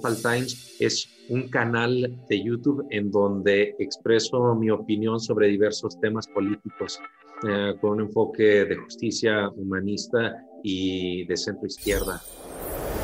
Times es un canal de YouTube en donde expreso mi opinión sobre diversos temas políticos eh, con un enfoque de justicia humanista y de centro izquierda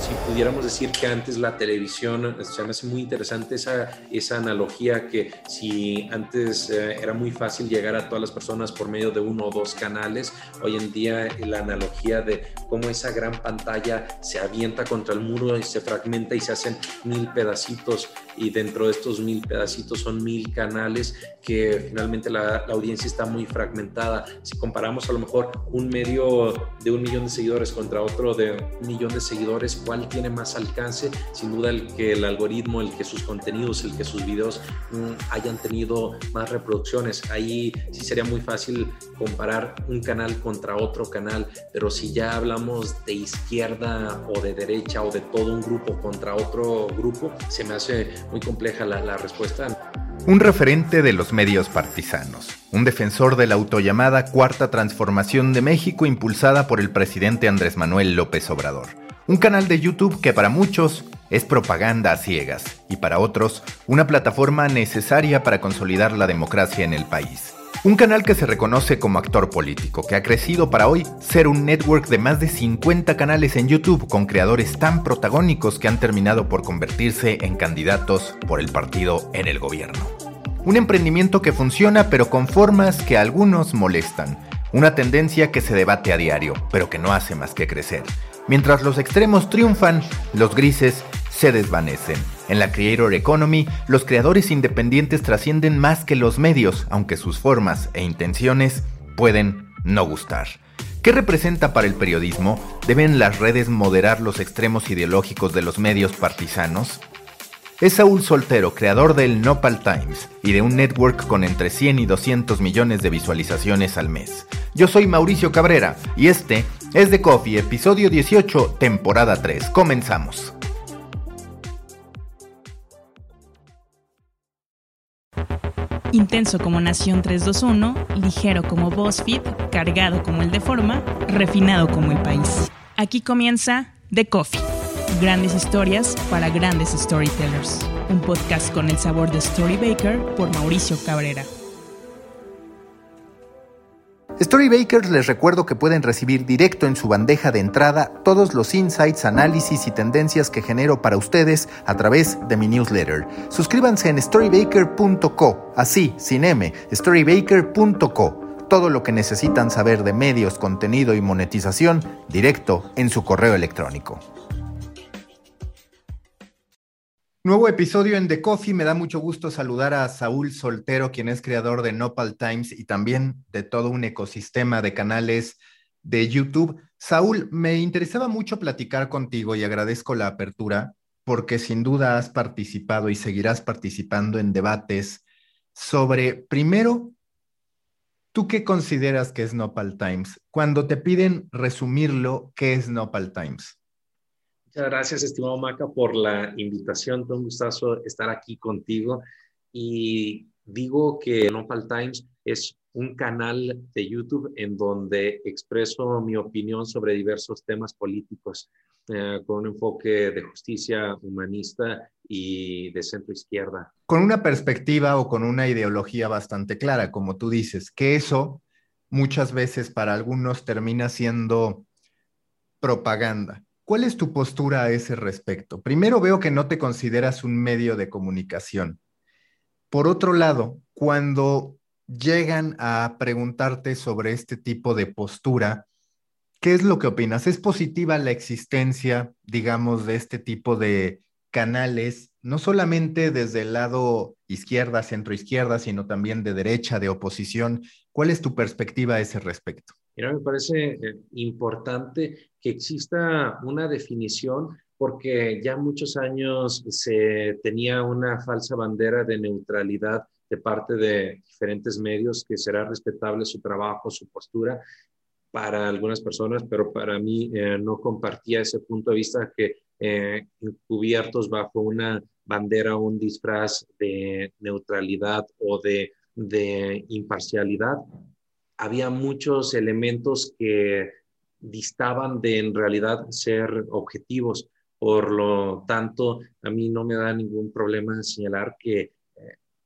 si pudiéramos decir que antes la televisión, se me hace muy interesante esa, esa analogía que si antes eh, era muy fácil llegar a todas las personas por medio de uno o dos canales, hoy en día la analogía de cómo esa gran pantalla se avienta contra el muro y se fragmenta y se hacen mil pedacitos y dentro de estos mil pedacitos son mil canales que finalmente la, la audiencia está muy fragmentada. Si comparamos a lo mejor un medio de un millón de seguidores contra otro de un millón de seguidores, cuál tiene más alcance, sin duda el que el algoritmo, el que sus contenidos, el que sus videos mm, hayan tenido más reproducciones. Ahí sí sería muy fácil comparar un canal contra otro canal, pero si ya hablamos de izquierda o de derecha o de todo un grupo contra otro grupo, se me hace muy compleja la, la respuesta. Un referente de los medios partisanos, un defensor de la autollamada Cuarta Transformación de México impulsada por el presidente Andrés Manuel López Obrador. Un canal de YouTube que para muchos es propaganda a ciegas y para otros una plataforma necesaria para consolidar la democracia en el país. Un canal que se reconoce como actor político, que ha crecido para hoy ser un network de más de 50 canales en YouTube con creadores tan protagónicos que han terminado por convertirse en candidatos por el partido en el gobierno. Un emprendimiento que funciona pero con formas que a algunos molestan. Una tendencia que se debate a diario, pero que no hace más que crecer. Mientras los extremos triunfan, los grises se desvanecen. En la Creator Economy, los creadores independientes trascienden más que los medios, aunque sus formas e intenciones pueden no gustar. ¿Qué representa para el periodismo? ¿Deben las redes moderar los extremos ideológicos de los medios partisanos? Es Saúl Soltero, creador del Nopal Times y de un network con entre 100 y 200 millones de visualizaciones al mes. Yo soy Mauricio Cabrera y este es The Coffee, episodio 18, temporada 3. Comenzamos. Intenso como Nación 321, ligero como BuzzFeed, cargado como el de Forma, refinado como el país. Aquí comienza The Coffee. Grandes historias para grandes storytellers. Un podcast con el sabor de Storybaker por Mauricio Cabrera. Storybakers les recuerdo que pueden recibir directo en su bandeja de entrada todos los insights, análisis y tendencias que genero para ustedes a través de mi newsletter. Suscríbanse en storybaker.co, así, sin M, storybaker.co. Todo lo que necesitan saber de medios, contenido y monetización directo en su correo electrónico. Nuevo episodio en The Coffee. Me da mucho gusto saludar a Saúl Soltero, quien es creador de Nopal Times y también de todo un ecosistema de canales de YouTube. Saúl, me interesaba mucho platicar contigo y agradezco la apertura porque sin duda has participado y seguirás participando en debates sobre, primero, ¿tú qué consideras que es Nopal Times? Cuando te piden resumirlo, ¿qué es Nopal Times? Muchas gracias, estimado Maca, por la invitación. Fue un gustazo estar aquí contigo. Y digo que Nopal Times es un canal de YouTube en donde expreso mi opinión sobre diversos temas políticos eh, con un enfoque de justicia humanista y de centro izquierda. Con una perspectiva o con una ideología bastante clara, como tú dices, que eso muchas veces para algunos termina siendo propaganda. ¿Cuál es tu postura a ese respecto? Primero veo que no te consideras un medio de comunicación. Por otro lado, cuando llegan a preguntarte sobre este tipo de postura, ¿qué es lo que opinas? ¿Es positiva la existencia, digamos, de este tipo de canales, no solamente desde el lado izquierda, centro izquierda, sino también de derecha, de oposición? ¿Cuál es tu perspectiva a ese respecto? Me parece eh, importante que exista una definición porque ya muchos años se tenía una falsa bandera de neutralidad de parte de diferentes medios, que será respetable su trabajo, su postura para algunas personas, pero para mí eh, no compartía ese punto de vista que eh, encubiertos bajo una bandera un disfraz de neutralidad o de imparcialidad, había muchos elementos que distaban de en realidad ser objetivos. Por lo tanto, a mí no me da ningún problema señalar que eh,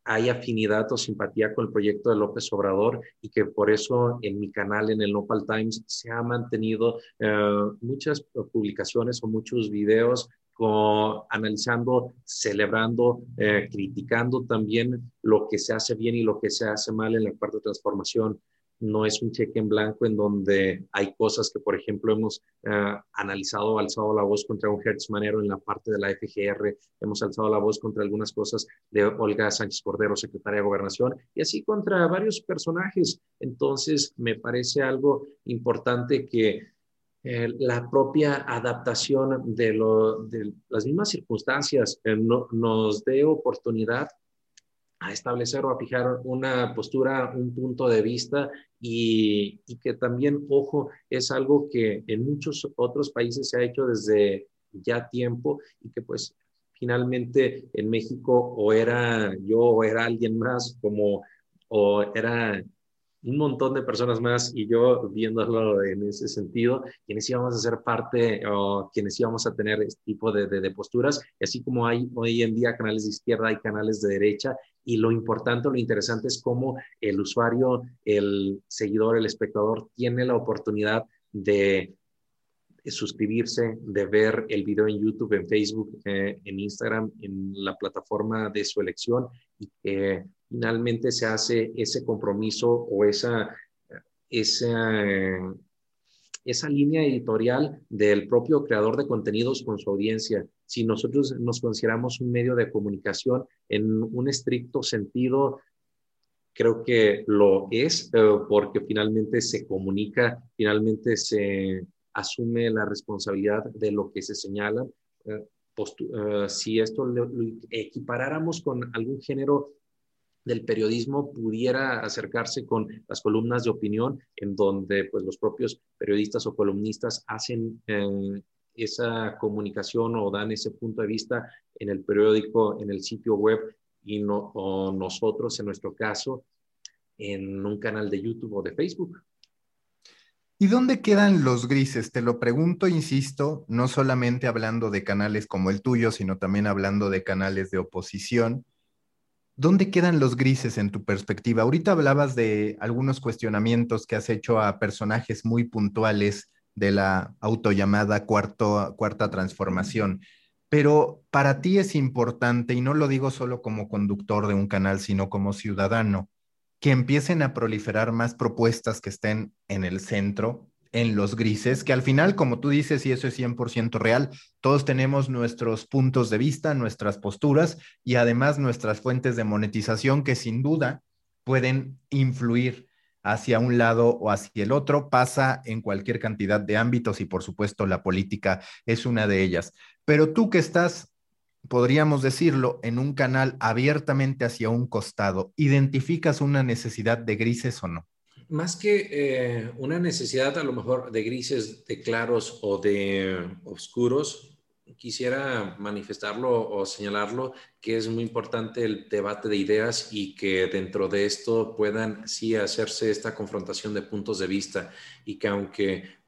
hay afinidad o simpatía con el proyecto de López Obrador y que por eso en mi canal, en el Nopal Times, se ha mantenido eh, muchas publicaciones o muchos videos con, analizando, celebrando, eh, criticando también lo que se hace bien y lo que se hace mal en la cuarta transformación no es un cheque en blanco en donde hay cosas que, por ejemplo, hemos eh, analizado, alzado la voz contra un Hertz Manero en la parte de la FGR, hemos alzado la voz contra algunas cosas de Olga Sánchez Cordero, secretaria de Gobernación, y así contra varios personajes. Entonces, me parece algo importante que eh, la propia adaptación de, las mismas circunstancias eh, nos dé oportunidad a establecer o a fijar una postura, un punto de vista y, que también, ojo, es algo que en muchos otros países se ha hecho desde ya tiempo y que pues finalmente en México o era yo o era alguien más como o era un montón de personas más y yo viéndolo en ese sentido, quienes íbamos a ser parte o quienes íbamos a tener este tipo de, de, posturas, así como hay hoy en día canales de izquierda, hay canales de derecha, y lo importante, lo interesante es cómo el usuario, el seguidor, el espectador tiene la oportunidad de suscribirse, de ver el video en YouTube, en Facebook, eh, en Instagram, en la plataforma de su elección y que finalmente se hace ese compromiso o esa, esa, esa línea editorial del propio creador de contenidos con su audiencia. Si nosotros nos consideramos un medio de comunicación en un estricto sentido, creo que lo es, eh, porque finalmente se comunica, finalmente se asume la responsabilidad de lo que se señala. Eh, eh, si esto lo, equiparáramos con algún género del periodismo pudiera acercarse con las columnas de opinión, en donde pues, los propios periodistas o columnistas hacen eh, esa comunicación o dan ese punto de vista en el periódico, en el sitio web, y no, nosotros, en nuestro caso, en un canal de YouTube o de Facebook. ¿Y dónde quedan los grises? Te lo pregunto, insisto, no solamente hablando de canales como el tuyo, sino también hablando de canales de oposición. ¿Dónde quedan los grises en tu perspectiva? Ahorita hablabas de algunos cuestionamientos que has hecho a personajes muy puntuales de la autollamada cuarto, cuarta transformación, pero para ti es importante, y no lo digo solo como conductor de un canal, sino como ciudadano, que empiecen a proliferar más propuestas que estén en el centro, en los grises, que al final, como tú dices, y eso es 100% real, todos tenemos nuestros puntos de vista, nuestras posturas y además nuestras fuentes de monetización que sin duda pueden influir hacia un lado o hacia el otro, pasa en cualquier cantidad de ámbitos y por supuesto la política es una de ellas. Pero tú que estás podríamos decirlo, en un canal abiertamente hacia un costado, ¿identificas una necesidad de grises o no? Más que eh, una necesidad a lo mejor de grises, de claros o de oscuros, quisiera manifestarlo o señalarlo que es muy importante el debate de ideas y que dentro de esto puedan sí hacerse esta confrontación de puntos de vista y que aunque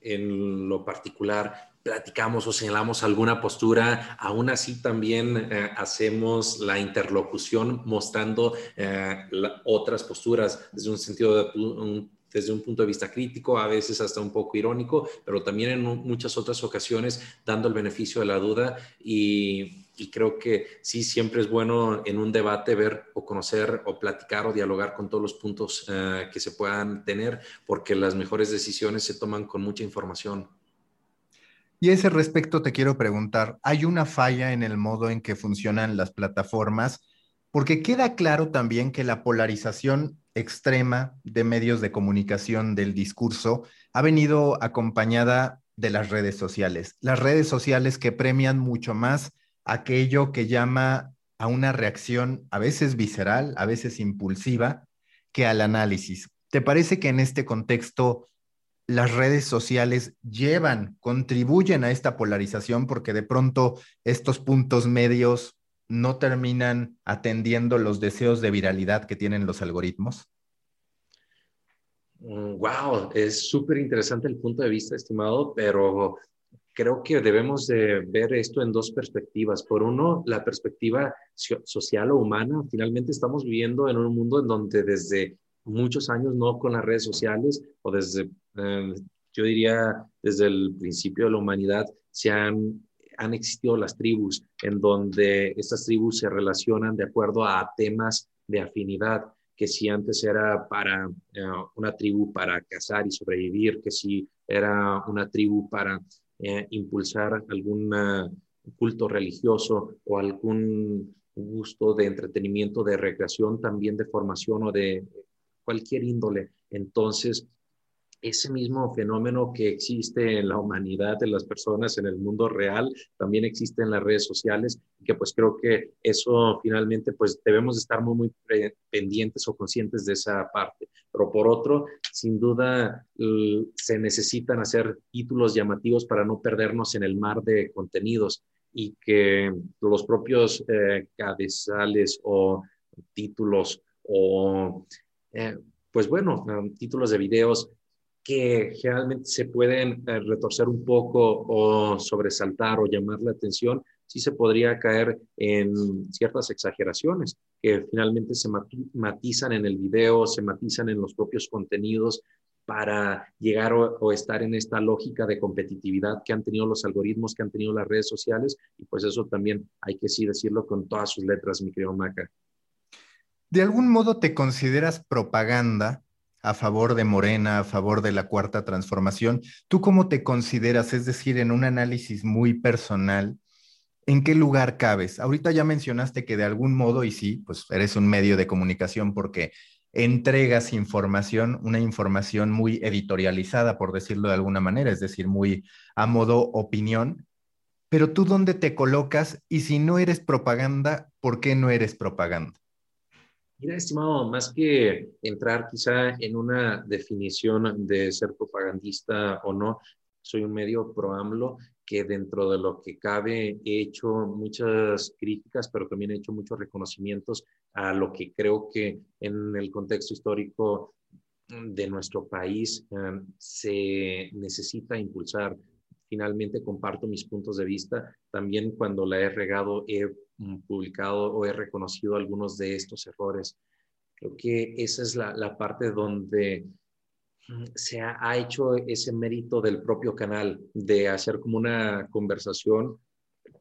en lo particular platicamos o señalamos alguna postura, aún así también eh, hacemos la interlocución mostrando eh, otras posturas desde un sentido de desde un punto de vista crítico, a veces hasta un poco irónico, pero también en muchas otras ocasiones dando el beneficio de la duda y, creo que sí, siempre es bueno en un debate ver o conocer o platicar o dialogar con todos los puntos eh, que se puedan tener, porque las mejores decisiones se toman con mucha información. Y a ese respecto te quiero preguntar, ¿hay una falla en el modo en que funcionan las plataformas? Porque queda claro también que la polarización extrema de medios de comunicación del discurso ha venido acompañada de las redes sociales. Las redes sociales que premian mucho más aquello que llama a una reacción a veces visceral, a veces impulsiva, que al análisis. ¿Te parece que en este contexto las redes sociales llevan, contribuyen a esta polarización porque de pronto estos puntos medios no terminan atendiendo los deseos de viralidad que tienen los algoritmos? Wow, mm, es súper interesante el punto de vista, estimado, pero creo que debemos de ver esto en dos perspectivas. Por uno, la perspectiva social o humana. Finalmente estamos viviendo en un mundo en donde desde muchos años, no con las redes sociales o desde, eh, yo diría, desde el principio de la humanidad, se han, han existido las tribus, en donde estas tribus se relacionan de acuerdo a temas de afinidad que si antes era para eh, una tribu para cazar y sobrevivir, que si era una tribu para eh, impulsar algún culto religioso o algún gusto de entretenimiento, de recreación, también de formación o de cualquier índole. Entonces, ese mismo fenómeno que existe en la humanidad, en las personas, en el mundo real, también existe en las redes sociales, que pues creo que eso finalmente pues debemos estar muy, muy pendientes o conscientes de esa parte. Pero por otro, sin duda se necesitan hacer títulos llamativos para no perdernos en el mar de contenidos y que los propios eh, cabezales o títulos o eh, pues bueno, títulos de videos que generalmente se pueden eh, retorcer un poco o sobresaltar o llamar la atención, sí se podría caer en ciertas exageraciones que finalmente se matizan en el video, se matizan en los propios contenidos para llegar o, estar en esta lógica de competitividad que han tenido los algoritmos, que han tenido las redes sociales, y pues eso también hay que sí decirlo con todas sus letras, mi querido Maca. ¿De algún modo te consideras propaganda a favor de Morena, a favor de la cuarta transformación. ¿Tú cómo te consideras? Es decir, en un análisis muy personal, ¿en qué lugar cabes? Ahorita ya mencionaste que de algún modo, y sí, pues eres un medio de comunicación porque entregas información, una información muy editorializada, por decirlo de alguna manera, es decir, muy a modo opinión. Pero tú dónde te colocas y si no eres propaganda, ¿por qué no eres propaganda? Mira, estimado, más que entrar quizá en una definición de ser propagandista o no, soy un medio pro AMLO que dentro de lo que cabe he hecho muchas críticas, pero también he hecho muchos reconocimientos a lo que creo que en el contexto histórico de nuestro país eh, se necesita impulsar. Finalmente comparto mis puntos de vista. También cuando la he regado he publicado o he reconocido algunos de estos errores. Creo que esa es la, parte donde mm, se ha, hecho ese mérito del propio canal de hacer como una conversación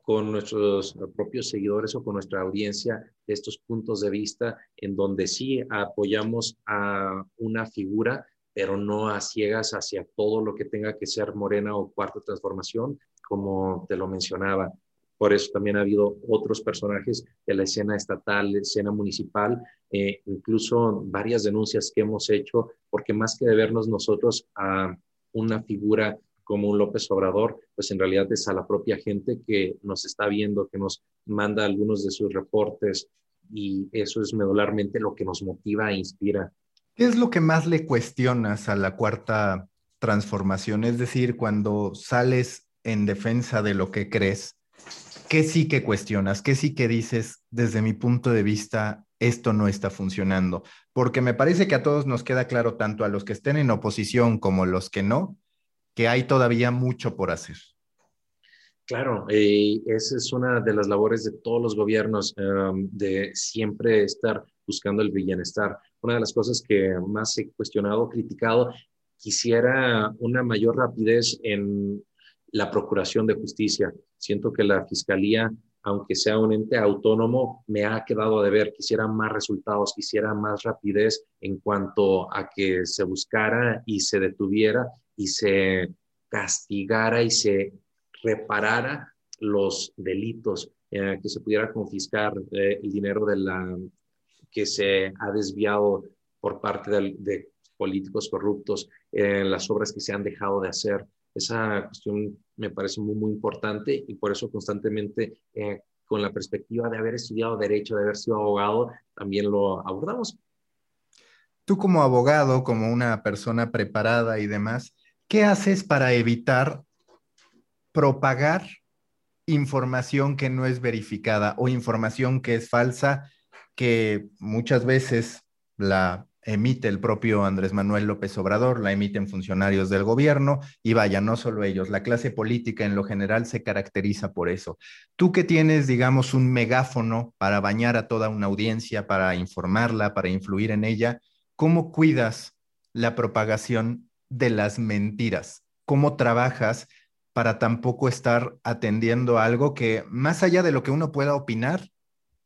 con nuestros propios seguidores o con nuestra audiencia de estos puntos de vista en donde sí apoyamos a una figura, pero no a ciegas hacia todo lo que tenga que ser morena o cuarta transformación, como te lo mencionaba. Por eso también ha habido otros personajes de la escena estatal, escena municipal, eh, incluso varias denuncias que hemos hecho, porque más que de vernos nosotros a una figura como un López Obrador, pues en realidad es a la propia gente que nos está viendo, que nos manda algunos de sus reportes y eso es medularmente lo que nos motiva e inspira. ¿Qué es lo que más le cuestionas a la cuarta transformación? Es decir, cuando sales en defensa de lo que crees, ¿qué sí que cuestionas? ¿Qué sí que dices desde mi punto de vista, esto no está funcionando? Porque me parece que a todos nos queda claro, tanto a los que estén en oposición como los que no, que hay todavía mucho por hacer. Claro, eh, esa es una de las labores de todos los gobiernos, em, de siempre estar buscando el bienestar. Una de las cosas que más he cuestionado, criticado, quisiera una mayor rapidez en la procuración de justicia. Siento que la fiscalía, aunque sea un ente autónomo, me ha quedado de ver. Quisiera más resultados, quisiera más rapidez en cuanto a que se buscara y se detuviera y se castigara y se reparara los delitos, eh, que se pudiera confiscar eh, el dinero de la, que se ha desviado por parte de, políticos corruptos, eh, las obras que se han dejado de hacer. Esa cuestión me parece muy, muy importante y por eso constantemente eh, con la perspectiva de haber estudiado derecho, de haber sido abogado, también lo abordamos. Tú como abogado, como una persona preparada y demás, ¿qué haces para evitar propagar información que no es verificada o información que es falsa, que muchas veces la emite el propio Andrés Manuel López Obrador, la emiten funcionarios del gobierno y vaya, no solo ellos, la clase política en lo general se caracteriza por eso. Tú que tienes, digamos, un megáfono para bañar a toda una audiencia, para informarla, para influir en ella, ¿cómo cuidas la propagación de las mentiras? ¿Cómo trabajas para tampoco estar atendiendo algo que, más allá de lo que uno pueda opinar,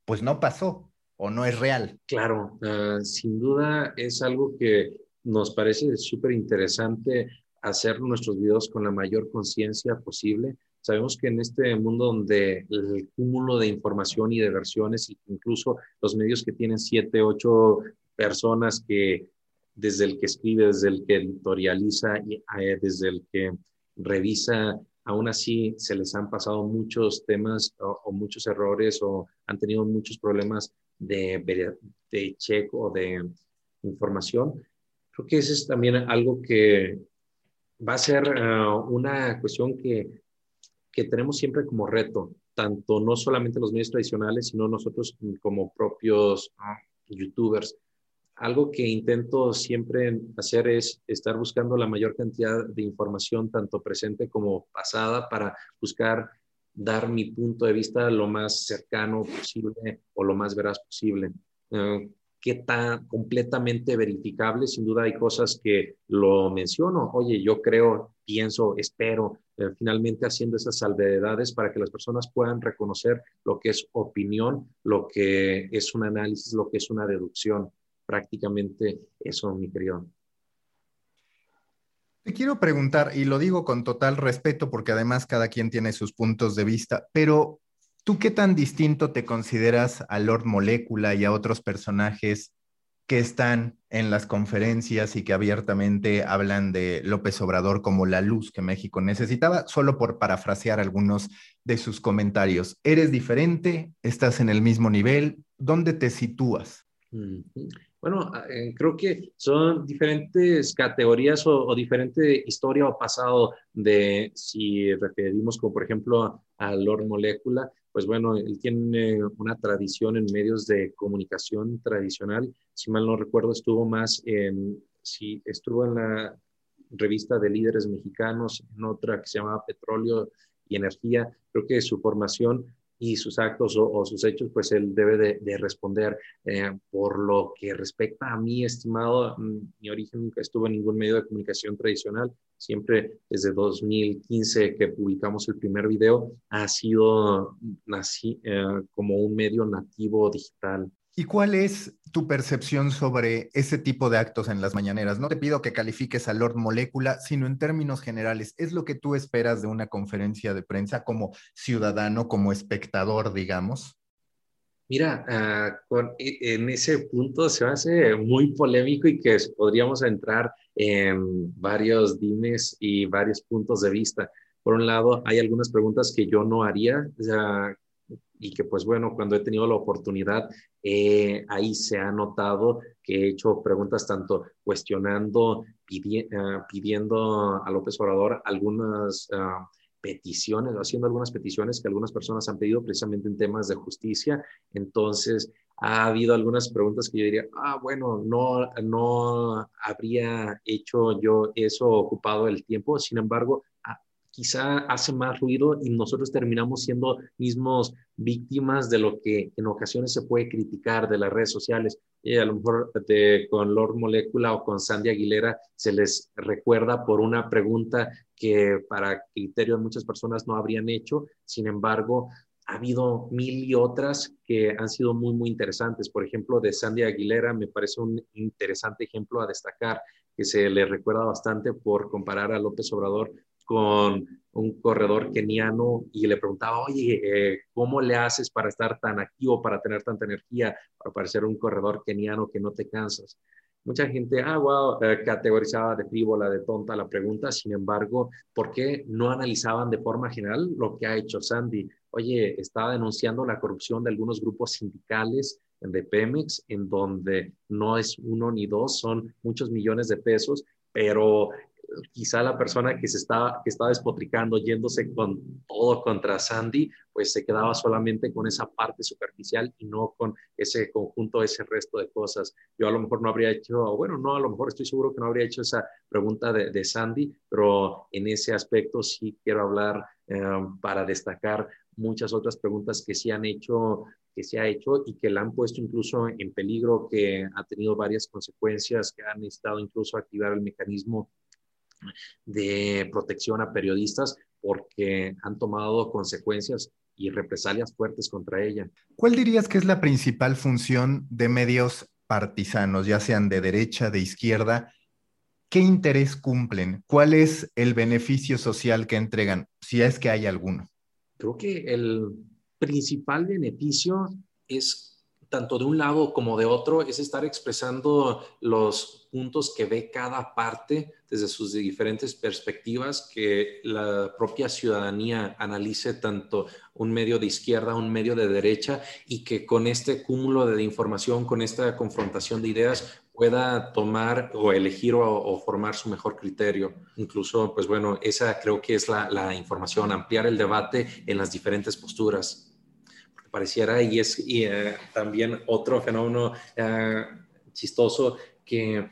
pues no pasó? O no es real? Claro, ah, sin duda es algo que nos parece súper interesante hacer nuestros videos con la mayor conciencia posible. Sabemos que en este mundo donde el cúmulo de información y de versiones, incluso los medios que tienen siete, ocho personas que desde el que escribe, desde el que editorializa, y, eh, desde el que revisa, aún así se les han pasado muchos temas o muchos errores o han tenido muchos problemas de, de check o de información. Creo que eso es también algo que va a ser ah, una cuestión que, que tenemos siempre como reto, tanto no solamente los medios tradicionales, sino nosotros como propios youtubers. Algo que intento siempre hacer es estar buscando la mayor cantidad de información, tanto presente como pasada, para buscar dar mi punto de vista lo más cercano posible o lo más veraz posible. Eh, ¿Qué tan completamente verificable? Sin duda hay cosas que lo menciono. Oye, yo creo, pienso, espero, eh, finalmente haciendo esas salvedades para que las personas puedan reconocer lo que es opinión, lo que es un análisis, lo que es una deducción. Prácticamente eso, mi querido. Te quiero preguntar, y lo digo con total respeto porque además cada quien tiene sus puntos de vista, pero ¿tú qué tan distinto te consideras a Lord Molecula y a otros personajes que están en las conferencias y que abiertamente hablan de López Obrador como la luz que México necesitaba, solo por parafrasear algunos de sus comentarios. ¿Eres diferente? ¿Estás en el mismo nivel? ¿Dónde te sitúas? Bueno, ah, eh, creo que son diferentes categorías o, diferente historia o pasado de si referimos como por ejemplo a Lord Molecula, pues bueno, él tiene una tradición en medios de comunicación tradicional. Si mal no recuerdo, estuvo más si estuvo en la revista de líderes mexicanos, en otra que se llamaba Petróleo y Energía. Creo que su formación y sus actos o, sus hechos, pues él debe de, responder. Eh, por lo que respecta a mí, estimado, mm, mi origen nunca estuvo en ningún medio de comunicación tradicional. Siempre desde 2015 que publicamos el primer video, ha sido nací, eh, como un medio nativo digital. ¿Y cuál es tu percepción sobre ese tipo de actos en las mañaneras? No te pido que califiques a Lord Molécula, sino en términos generales, ¿es lo que tú esperas de una conferencia de prensa como ciudadano, como espectador, digamos? Mira, e, en ese punto se hace muy polémico y que podríamos entrar en varios dimes y varios puntos de vista. Por un lado, hay algunas preguntas que yo no haría, y que pues bueno, cuando he tenido la oportunidad, eh, ahí se ha notado que he hecho preguntas tanto cuestionando, ah, pidiendo a López Obrador algunas uh, peticiones, haciendo algunas peticiones que algunas personas han pedido precisamente en temas de justicia. Entonces, ha habido algunas preguntas que yo diría, ah, bueno, no, no habría hecho yo eso ocupado el tiempo. Sin embargo, quizá hace más ruido y nosotros terminamos siendo mismos víctimas de lo que en ocasiones se puede criticar de las redes sociales. Y a lo mejor con Lord Molecula o con Sandy Aguilera se les recuerda por una pregunta que para criterio de muchas personas no habrían hecho. Sin embargo, ha habido mil y otras que han sido muy, muy interesantes. Por ejemplo, de Sandy Aguilera me parece un interesante ejemplo a destacar que se le recuerda bastante por comparar a López Obrador con un corredor keniano y le preguntaba, oye, eh, ¿cómo le haces para estar tan activo, para tener tanta energía, para parecer un corredor keniano que no te cansas? Mucha gente, ah, wow, eh, categorizaba de frívola, de tonta la pregunta, sin embargo, ¿por qué no analizaban de forma general lo que ha hecho Sandy? Oye, estaba denunciando la corrupción de algunos grupos sindicales de Pemex, en donde no es uno ni dos, son muchos millones de pesos, pero quizá la persona que se estaba, que estaba despotricando, yéndose con todo contra Sandy, pues se quedaba solamente con esa parte superficial y no con ese conjunto, ese resto de cosas. Yo a lo mejor no habría hecho, bueno, no, a lo mejor estoy seguro que no habría hecho esa pregunta de, Sandy, pero en ese aspecto sí quiero hablar eh, para destacar muchas otras preguntas que se han hecho que se ha hecho y que la han puesto incluso en peligro, que ha tenido varias consecuencias, que han estado incluso activar el mecanismo de protección a periodistas porque han tomado consecuencias y represalias fuertes contra ella. ¿Cuál dirías que es la principal función de medios partisanos, ya sean de derecha, de izquierda? ¿Qué interés cumplen? ¿Cuál es el beneficio social que entregan, si es que hay alguno? Creo que el principal beneficio es tanto de un lado como de otro, es estar expresando los puntos que ve cada parte desde sus diferentes perspectivas, que la propia ciudadanía analice tanto un medio de izquierda, un medio de derecha, y que con este cúmulo de información, con esta confrontación de ideas, pueda tomar o elegir o, formar su mejor criterio. Incluso, pues bueno, esa creo que es la, información, ampliar el debate en las diferentes posturas pareciera y es eh, también otro fenómeno eh, chistoso que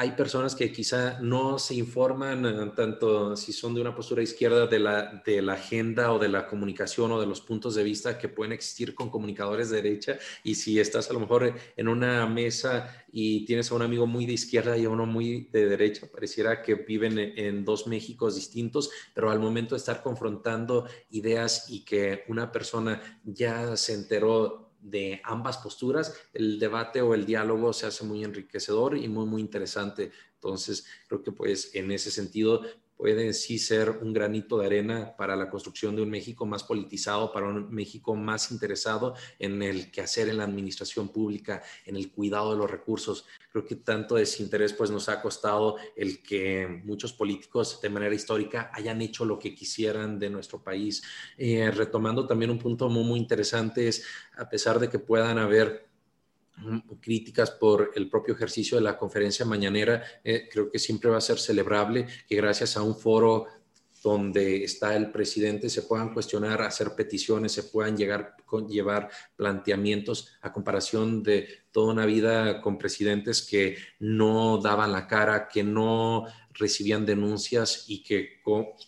hay personas que quizá no se informan eh, tanto si son de una postura izquierda de la, de la agenda o de la comunicación o de los puntos de vista que pueden existir con comunicadores de derecha. Y si estás a lo mejor en una mesa y tienes a un amigo muy de izquierda y a uno muy de derecha, pareciera que viven en, dos Méxicos distintos, pero al momento de estar confrontando ideas y que una persona ya se enteró de ambas posturas, el debate o el diálogo se hace muy enriquecedor y muy, muy interesante. Entonces, creo que pues en ese sentido pueden sí ser un granito de arena para la construcción de un México más politizado, para un México más interesado en el quehacer en la administración pública, en el cuidado de los recursos. Creo que tanto desinterés pues nos ha costado el que muchos políticos de manera histórica hayan hecho lo que quisieran de nuestro país. Eh, retomando también un punto muy, muy interesante es, a pesar de que puedan haber críticas por el propio ejercicio de la conferencia mañanera, eh, creo que siempre va a ser celebrable que gracias a un foro donde está el presidente se puedan cuestionar, hacer peticiones, se puedan llegar, llevar planteamientos a comparación de toda una vida con presidentes que no daban la cara, que no recibían denuncias y que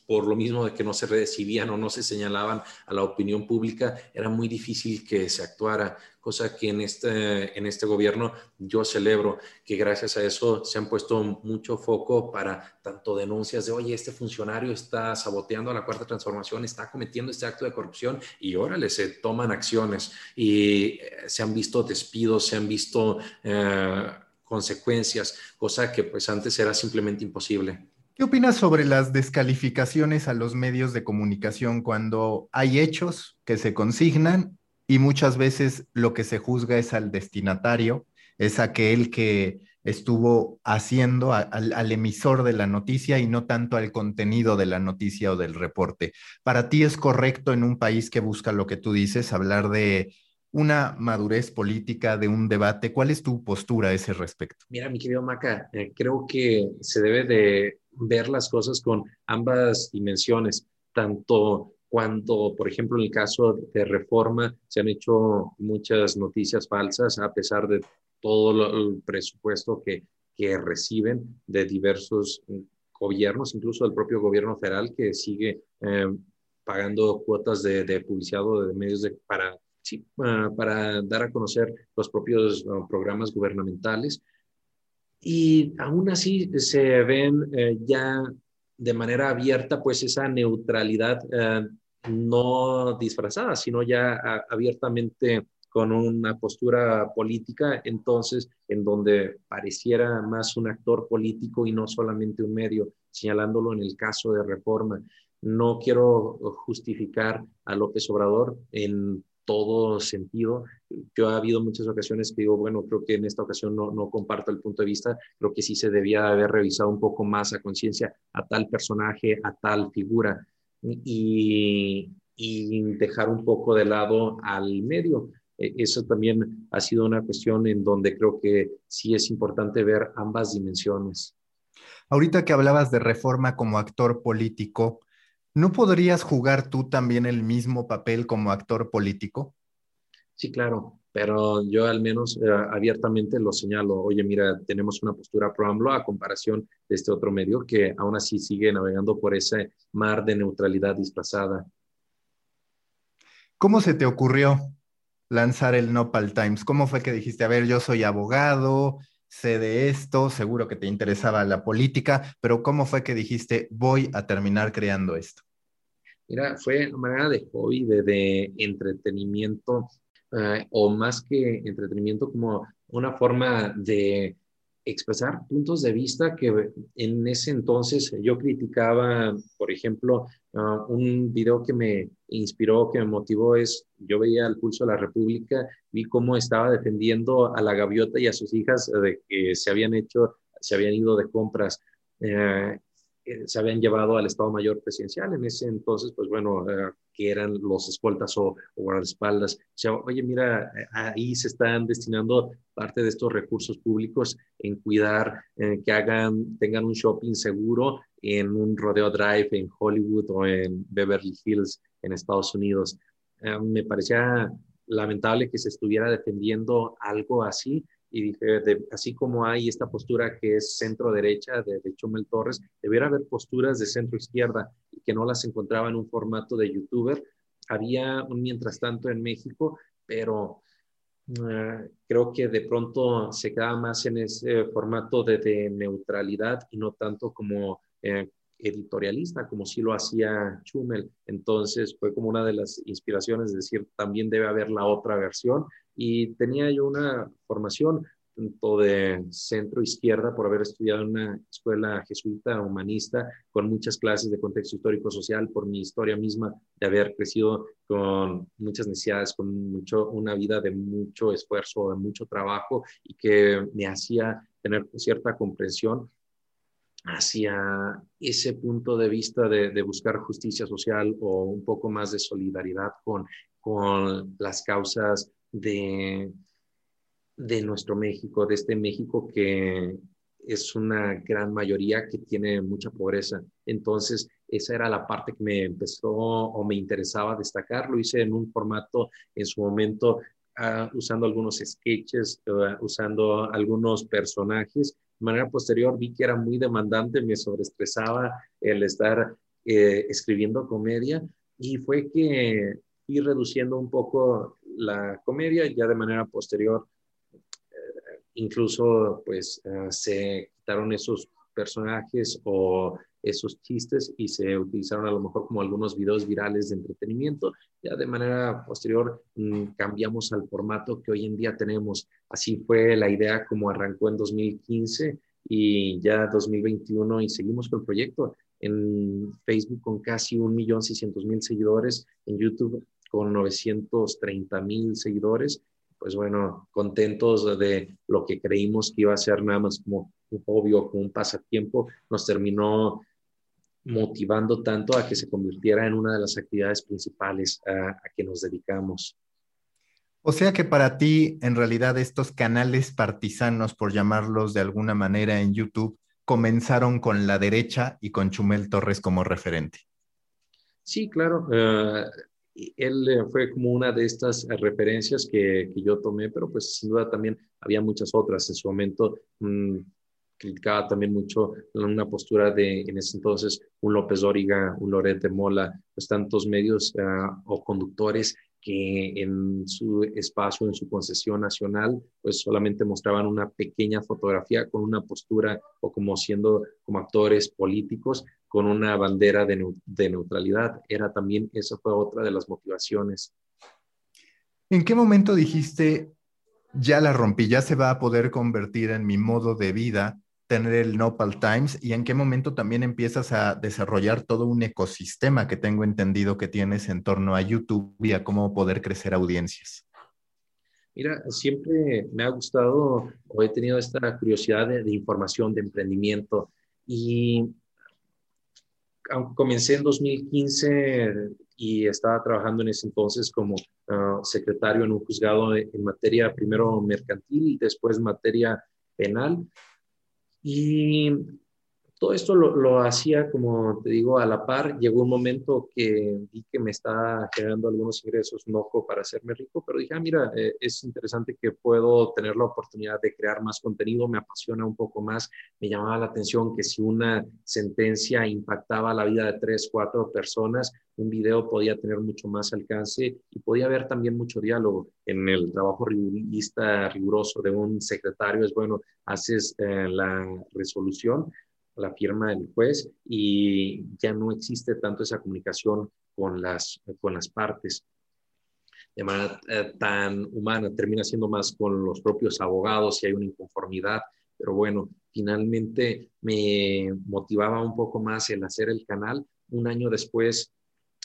por lo mismo de que no se recibían o no se señalaban a la opinión pública, era muy difícil que se actuara cosa que en este, en este gobierno yo celebro que gracias a eso se han puesto mucho foco para tanto denuncias de, oye, este funcionario está saboteando la cuarta transformación, está cometiendo este acto de corrupción y órale, se toman acciones y eh, se han visto despidos, se han visto eh, consecuencias, cosa que pues antes era simplemente imposible. ¿Qué opinas sobre las descalificaciones a los medios de comunicación cuando hay hechos que se consignan y muchas veces lo que se juzga es al destinatario, es aquel que estuvo haciendo al, emisor de la noticia y no tanto al contenido de la noticia o del reporte. ¿Para ti es correcto en un país que busca lo que tú dices, hablar de una madurez política, de un debate? ¿Cuál es tu postura a ese respecto? Mira, mi querido Maca, eh, creo que se debe de ver las cosas con ambas dimensiones, tanto cuando, por ejemplo, en el caso de reforma, se han hecho muchas noticias falsas a pesar de todo el presupuesto que, que reciben de diversos gobiernos, incluso del propio gobierno federal que sigue eh, pagando cuotas de, de, publicidad o de medios de, para, sí, para dar a conocer los propios programas gubernamentales. Y aún así se ven eh, ya de manera abierta pues esa neutralidad eh, no disfrazada, sino ya abiertamente con una postura política, entonces en donde pareciera más un actor político y no solamente un medio, señalándolo en el caso de reforma. No quiero justificar a López Obrador en todo sentido. Yo ha habido muchas ocasiones que digo, bueno, creo que en esta ocasión no, no comparto el punto de vista, creo que sí se debía haber revisado un poco más a conciencia a tal personaje, a tal figura y, dejar un poco de lado al medio. E, eso también ha sido una cuestión en donde creo que sí es importante ver ambas dimensiones. Ahorita que hablabas de reforma como actor político, ¿no podrías jugar tú también el mismo papel como actor político? Sí, claro, pero yo al menos eh, abiertamente lo señalo. Oye, mira, tenemos una postura pro AMLO a comparación de este otro medio que aún así sigue navegando por ese mar de neutralidad disfrazada. ¿Cómo se te ocurrió lanzar el Nopal Times? ¿Cómo fue que dijiste, a ver, yo soy abogado, sé de esto, seguro que te interesaba la política, pero ¿cómo fue que dijiste, voy a terminar creando esto? Mira, fue una manera de hobby, de, entretenimiento, eh, o más que entretenimiento, como una forma de expresar puntos de vista que en ese entonces yo criticaba, por ejemplo, ah, un video que me inspiró, que me motivó es, yo veía el pulso de la República, vi cómo estaba defendiendo a la gaviota y a sus hijas de que se habían hecho, se habían ido de compras. Eh, eh, se habían llevado al Estado Mayor Presidencial. En ese entonces, pues bueno, eh, que eran los escoltas o, o guardaespaldas. O sea, oye, mira, eh, ahí se están destinando parte de estos recursos públicos en cuidar que hagan, tengan un shopping seguro en un rodeo drive en Hollywood o en Beverly Hills en Estados Unidos. me parecía lamentable que se estuviera defendiendo algo así y dije, así como hay esta postura que es centro-derecha de, de, Chumel Torres, debiera haber posturas de centro-izquierda y que no las encontraba en un formato de youtuber. Había un mientras tanto en México, pero uh, creo que de pronto se quedaba más en ese formato de, de neutralidad y no tanto como eh, editorialista, como sí lo hacía Chumel. Entonces fue como una de las inspiraciones, es decir, también debe haber la otra versión. Y tenía yo una formación tanto de centro izquierda por haber estudiado en una escuela jesuita humanista con muchas clases de contexto histórico social por mi historia misma de haber crecido con muchas necesidades con mucho una vida de mucho esfuerzo de mucho trabajo y que me hacía tener cierta comprensión hacia ese punto de vista de, buscar justicia social o un poco más de solidaridad con, con las causas de, de nuestro México, de este México que es una gran mayoría que tiene mucha pobreza. Entonces, esa era la parte que me empezó o me interesaba destacar. Lo hice en un formato en su momento ah, usando algunos sketches, uh, usando algunos personajes de manera posterior vi que era muy demandante, me sobreestresaba el estar eh, escribiendo comedia y fue que fui reduciendo un poco la comedia ya de manera posterior. Eh, incluso pues eh, se quitaron esos personajes o esos chistes y se utilizaron a lo mejor como algunos videos virales de entretenimiento. Ya de manera posterior mm, cambiamos al formato que hoy en día tenemos. Así fue la idea como arrancó en 2015 y ya 2021 y seguimos con el proyecto. En Facebook con casi 1.600.000 seguidores, en YouTube con 930.000 seguidores. Pues bueno, contentos de lo que creímos que iba a ser nada más como un hobby o como un pasatiempo, nos terminó motivando tanto a que se convirtiera en una de las actividades principales a, a que nos dedicamos. O sea que para ti, en realidad, estos canales partisanos, por llamarlos de alguna manera en YouTube, comenzaron con la derecha y con Chumel Torres como referente. Sí, claro. Eh, él eh, fue como una de estas referencias que, yo tomé, pero pues sin duda también había muchas otras. En su momento mm, criticaba también mucho una postura de, en ese entonces, un López Dóriga, un Loret de Mola, pues tantos medios eh, o conductores que en su espacio, en su concesión nacional, pues solamente mostraban una pequeña fotografía con una postura o como siendo como actores políticos con una bandera de, de neutralidad. Era también, esa fue otra de las motivaciones. ¿En qué momento dijiste, ya la rompí, ya se va a poder convertir en mi modo de vida? Tener el Nopal Times y en qué momento también empiezas a desarrollar todo un ecosistema que tengo entendido que tienes en torno a YouTube y a cómo poder crecer audiencias? Mira, siempre me ha gustado o he tenido esta curiosidad de, información, de emprendimiento y aunque comencé en 2015 y estaba trabajando en ese entonces como ah, secretario en un juzgado en materia primero mercantil y después materia penal, y todo esto lo, hacía, como te digo, a la par. Llegó un momento que vi que me estaba generando algunos ingresos, no para hacerme rico, pero dije, ah, mira, eh, es interesante que puedo tener la oportunidad de crear más contenido, me apasiona un poco más, me llamaba la atención que si una sentencia impactaba la vida de tres, cuatro personas, un video podía tener mucho más alcance y podía haber también mucho diálogo. En el trabajo rigurista, riguroso de un secretario es, bueno, haces eh, la resolución, la firma del juez y ya no existe tanto esa comunicación con las, con las partes de manera eh, tan humana, termina siendo más con los propios abogados si hay una inconformidad, pero bueno, finalmente me motivaba un poco más el hacer el canal. Un año después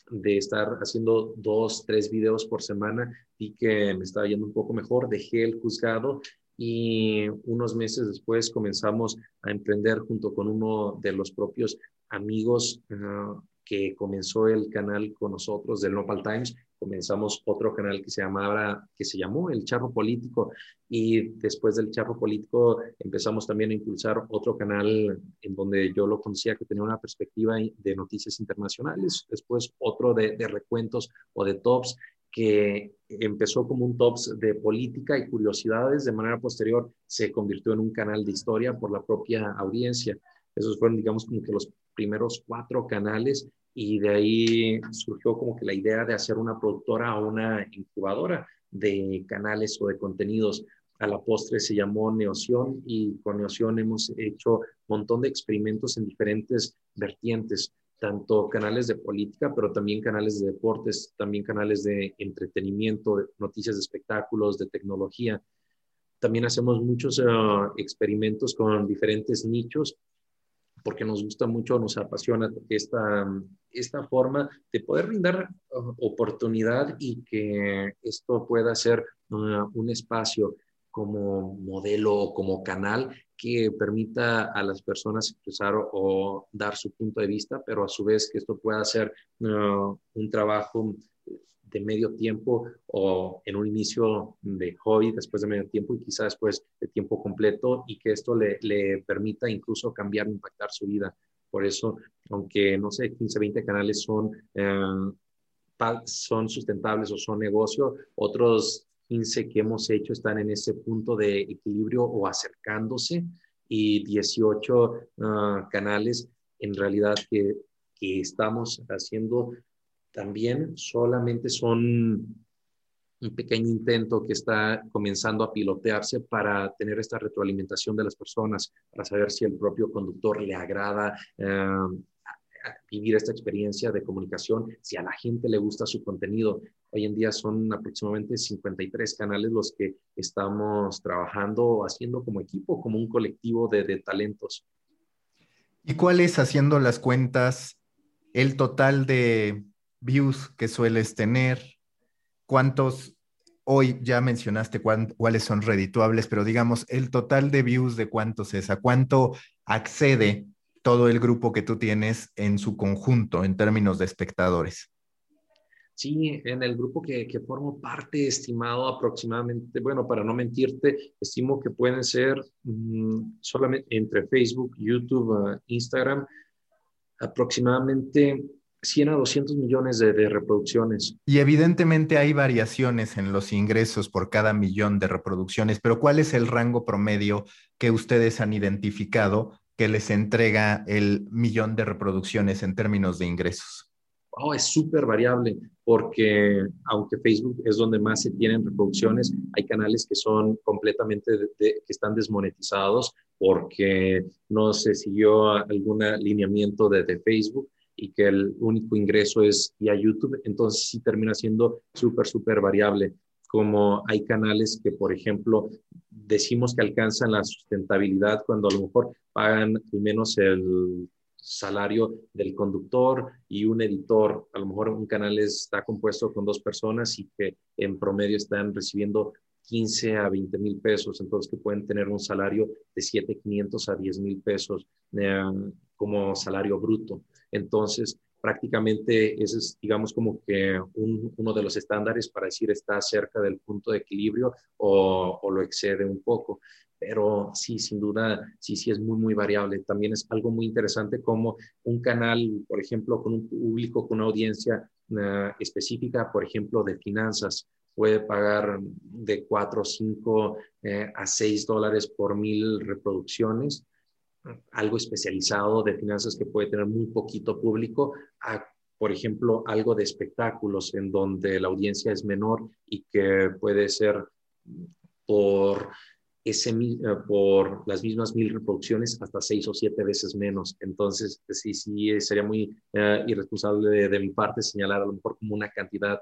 de estar haciendo dos, tres videos por semana, vi que me estaba yendo un poco mejor, dejé el juzgado y unos meses después comenzamos a emprender junto con uno de los propios amigos ah, que comenzó el canal con nosotros del Nopal Times, comenzamos otro canal que se llamaba, que se llamó El Charro Político y después del Charro Político empezamos también a impulsar otro canal en donde yo lo conocía que tenía una perspectiva de noticias internacionales, después otro de, de recuentos o de tops que empezó como un tops de política y curiosidades, de manera posterior se convirtió en un canal de historia por la propia audiencia. Esos fueron, digamos, como que los primeros cuatro canales y de ahí surgió como que la idea de hacer una productora o una incubadora de canales o de contenidos. A la postre se llamó Neoción y con Neoción hemos hecho un montón de experimentos en diferentes vertientes tanto canales de política, pero también canales de deportes, también canales de entretenimiento, noticias de espectáculos, de tecnología. También hacemos muchos ah, experimentos con diferentes nichos porque nos gusta mucho, nos apasiona esta, esta forma de poder brindar ah, oportunidad y que esto pueda ser ah, un espacio como modelo o como canal que permita a las personas expresar o, dar su punto de vista, pero a su vez que esto pueda ser uh, un trabajo de medio tiempo o en un inicio de hobby, después de medio tiempo y quizá después de tiempo completo y que esto le, le permita incluso cambiar, impactar su vida. Por eso, aunque no sé, 15, 20 canales son, uh, son sustentables o son negocio, otros 15 que hemos hecho están en ese punto de equilibrio o acercándose y 18 ah, canales en realidad que, que estamos haciendo también solamente son un pequeño intento que está comenzando a pilotearse para tener esta retroalimentación de las personas, para saber si el propio conductor le agrada ah, vivir esta experiencia de comunicación, si a la gente le gusta su contenido. Hoy en día son aproximadamente 53 canales los que estamos trabajando, haciendo como equipo, como un colectivo de, talentos. ¿Y cuál es, haciendo las cuentas, el total de views que sueles tener? ¿Cuántos hoy ya mencionaste cuáles son redituables, pero digamos, el total de views de cuántos es, a cuánto accede todo el grupo que tú tienes en su conjunto en términos de espectadores? Sí, en el grupo que, que, formo parte, estimado aproximadamente, bueno, para no mentirte, estimo que pueden ser mm, solamente entre Facebook, YouTube, uh, Instagram, aproximadamente 100 a 200 millones de, de, reproducciones. Y evidentemente hay variaciones en los ingresos por cada millón de reproducciones, pero ¿cuál es el rango promedio que ustedes han identificado que les entrega el millón de reproducciones en términos de ingresos? Oh, es súper variable porque aunque Facebook es donde más se tienen reproducciones, hay canales que son completamente, que están desmonetizados porque no se siguió algún alineamiento de, de, Facebook y que el único ingreso es ya YouTube, entonces sí termina siendo súper, súper variable. Como hay canales que, por ejemplo, decimos que alcanzan la sustentabilidad cuando a lo mejor pagan al menos el salario del conductor y un editor. A lo mejor un canal está compuesto con dos personas y que en promedio están recibiendo 15 a 20 mil pesos, entonces que pueden tener un salario de 7,500 a 10 mil pesos eh, como salario bruto. Entonces, prácticamente ese es, digamos, como que uno de los estándares para decir está cerca del punto de equilibrio o, lo excede un poco. pero sí, sin duda, sí, sí es muy, muy variable. También es algo muy interesante como un canal, por ejemplo, con un público, con una audiencia uh, específica, por ejemplo, de finanzas, puede pagar de 4, 5 eh, a 6 dólares por mil reproducciones, algo especializado de finanzas que puede tener muy poquito público, a, por ejemplo, algo de espectáculos en donde la audiencia es menor y que puede ser por ese, eh, por las mismas mil reproducciones hasta seis o siete veces menos. Entonces, pues sí, sí, sería muy uh, irresponsable de, mi parte señalar a lo mejor como una cantidad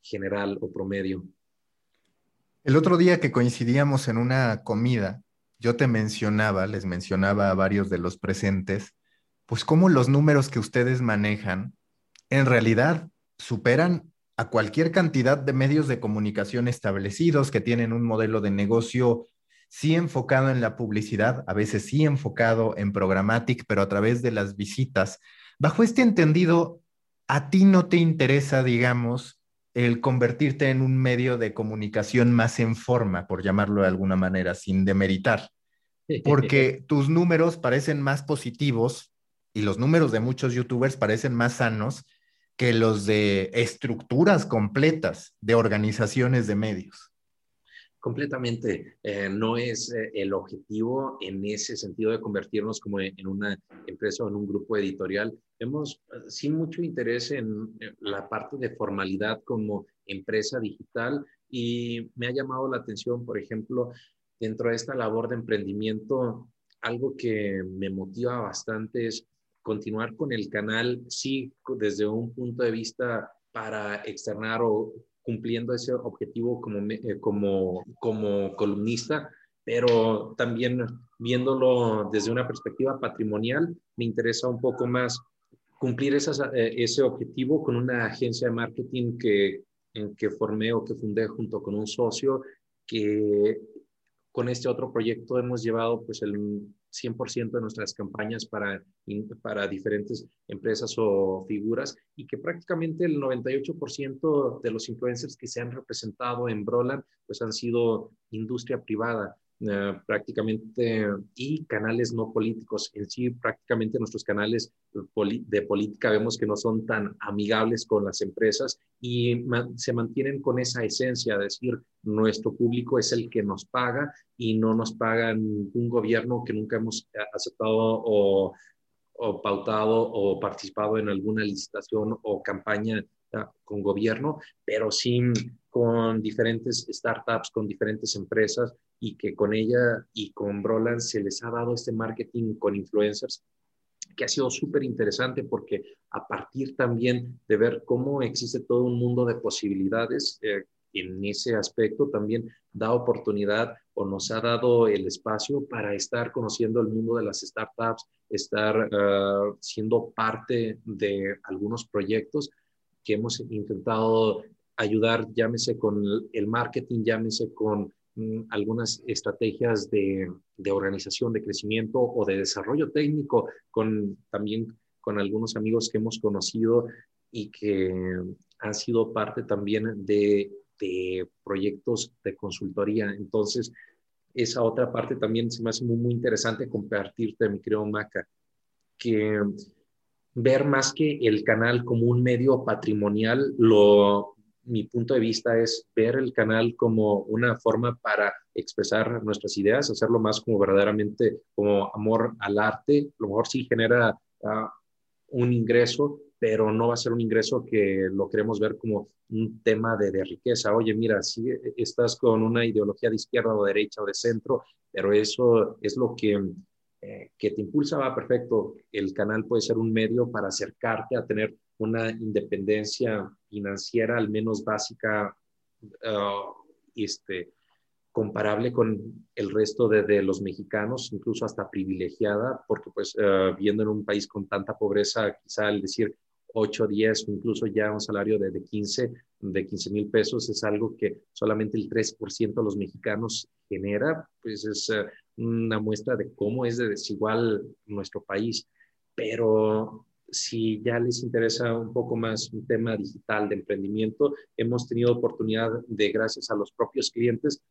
general o promedio. El otro día que coincidíamos en una comida, yo te mencionaba, les mencionaba a varios de los presentes, pues cómo los números que ustedes manejan en realidad superan a cualquier cantidad de medios de comunicación establecidos que tienen un modelo de negocio sí enfocado en la publicidad, a veces sí enfocado en programmatic, pero a través de las visitas. Bajo este entendido, ¿a ti no te interesa, digamos, el convertirte en un medio de comunicación más en forma, por llamarlo de alguna manera, sin demeritar? Porque tus números parecen más positivos y los números de muchos youtubers parecen más sanos que los de estructuras completas de organizaciones de medios. Completamente. Eh, no es eh, el objetivo en ese sentido de convertirnos como en una empresa o en un grupo editorial. Hemos eh, sí mucho interés en la parte de formalidad como empresa digital y me ha llamado la atención, por ejemplo, dentro de esta labor de emprendimiento, algo que me motiva bastante es continuar con el canal, sí, desde un punto de vista para externar o cumpliendo ese objetivo como, eh, como, como columnista, pero también viéndolo desde una perspectiva patrimonial, me interesa un poco más cumplir esas, eh, ese objetivo con una agencia de marketing que, en que formé o que fundé junto con un socio que con este otro proyecto hemos llevado pues el 100% de nuestras campañas para, para diferentes empresas o figuras y que prácticamente el 98% de los influencers que se han representado en Broland pues han sido industria privada. Eh, prácticamente y canales no políticos. En sí, prácticamente nuestros canales de política vemos que no son tan amigables con las empresas y se mantienen con esa esencia, de decir, nuestro público es el que nos paga y no nos paga ningún gobierno que nunca hemos aceptado o, o pautado o participado en alguna licitación o campaña con gobierno, pero sí con diferentes startups, con diferentes empresas y que con ella y con Broland se les ha dado este marketing con influencers que ha sido súper interesante porque a partir también de ver cómo existe todo un mundo de posibilidades eh, en ese aspecto, también da oportunidad o nos ha dado el espacio para estar conociendo el mundo de las startups, estar ah, siendo parte de algunos proyectos que hemos intentado ayudar, llámese con el marketing, llámese con Mm, algunas estrategias de, organización, de crecimiento o de desarrollo técnico con también con algunos amigos que hemos conocido y que han sido parte también de, proyectos de consultoría. Entonces, esa otra parte también se me hace muy, muy interesante compartirte, mi querido Maca, que ver más que el canal como un medio patrimonial, lo, mi punto de vista es ver el canal como una forma para expresar nuestras ideas, hacerlo más como verdaderamente como amor al arte. A lo mejor sí genera ah, un ingreso, pero no va a ser un ingreso que lo queremos ver como un tema de, de, riqueza. Oye, mira, si estás con una ideología de izquierda o derecha o de centro, pero eso es lo que, eh, que te impulsa, va perfecto. El canal puede ser un medio para acercarte a tener una independencia financiera al menos básica, uh, este, comparable con el resto de, los mexicanos, incluso hasta privilegiada, porque pues uh, viviendo en un país con tanta pobreza, quizá el decir 8, 10 o incluso ya un salario de, de 15, de 15 mil pesos es algo que solamente el 3% de los mexicanos genera, pues es uh, una muestra de cómo es de desigual nuestro país. Pero si ya les interesa un poco más un tema digital de emprendimiento, hemos tenido oportunidad de, gracias a los propios clientes,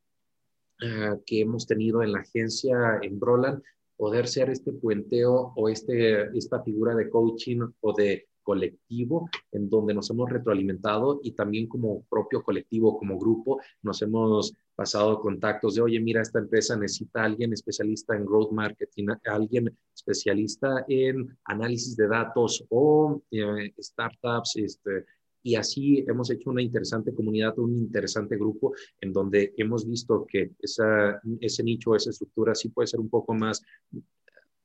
ah, que hemos tenido en la agencia en Broland, poder ser este puenteo o este, esta figura de coaching o de colectivo en donde nos hemos retroalimentado y también como propio colectivo, como grupo, nos hemos pasado contactos de, oye, mira, esta empresa necesita a alguien especialista en growth marketing, alguien especialista en análisis de datos o eh, startups, este, y así hemos hecho una interesante comunidad, un interesante grupo en donde hemos visto que esa, ese nicho, esa estructura sí puede ser un poco más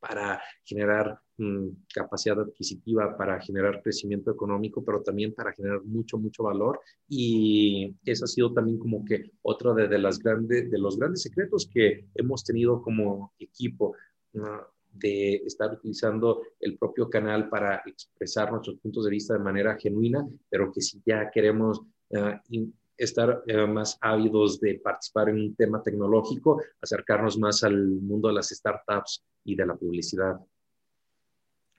para generar mm, capacidad adquisitiva, para generar crecimiento económico, pero también para generar mucho, mucho valor. Y ese ha sido también como que otro de, las grandes, de los grandes secretos que hemos tenido como equipo. de estar utilizando el propio canal para expresar nuestros puntos de vista de manera genuina, pero que si ya queremos ah, estar eh, más ávidos de participar en un tema tecnológico, acercarnos más al mundo de las startups y de la publicidad.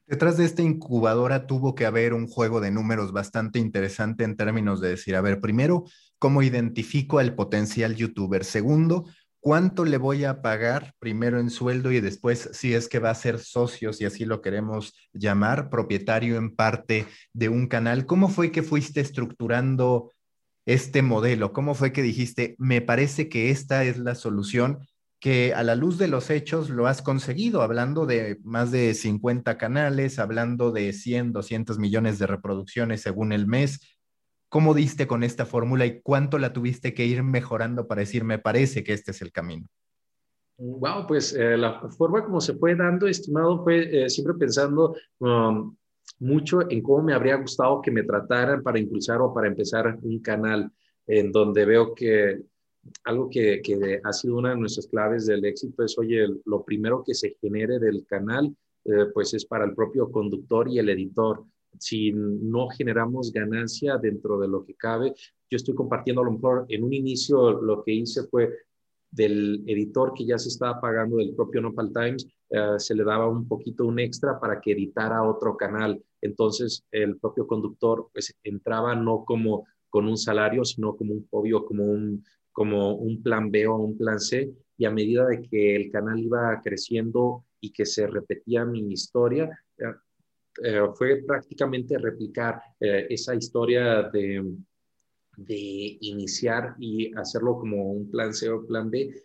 Detrás de esta incubadora tuvo que haber un juego de números bastante interesante en términos de decir, a ver, primero, ¿cómo identifico al potencial youtuber? Segundo, ¿cuánto le voy a pagar primero en sueldo y después, si es que va a ser socio, si así lo queremos llamar, propietario en parte de un canal? ¿Cómo fue que fuiste estructurando este modelo? ¿Cómo fue que dijiste, me parece que esta es la solución que a la luz de los hechos lo has conseguido, hablando de más de 50 canales, hablando de 100, 200 millones de reproducciones según el mes? ¿Cómo diste con esta fórmula y cuánto la tuviste que ir mejorando para decir, me parece que este es el camino? Wow, pues eh, la forma como se fue dando, estimado, fue eh, siempre pensando um, mucho en cómo me habría gustado que me trataran para impulsar o para empezar un canal en donde veo que algo que, que ha sido una de nuestras claves del éxito es, oye, lo primero que se genere del canal, eh, pues es para el propio conductor y el editor. Si no generamos ganancia dentro de lo que cabe, yo estoy compartiendo a lo mejor en un inicio lo que hice fue del editor que ya se estaba pagando del propio Nopal Times, eh, se le daba un poquito un extra para que editara otro canal. Entonces el propio conductor pues entraba no como con un salario, sino como un hobby como un, como un plan B o un plan C. Y a medida de que el canal iba creciendo y que se repetía mi historia, eh, eh, fue prácticamente replicar esa historia de, de iniciar y hacerlo como un plan C o plan B,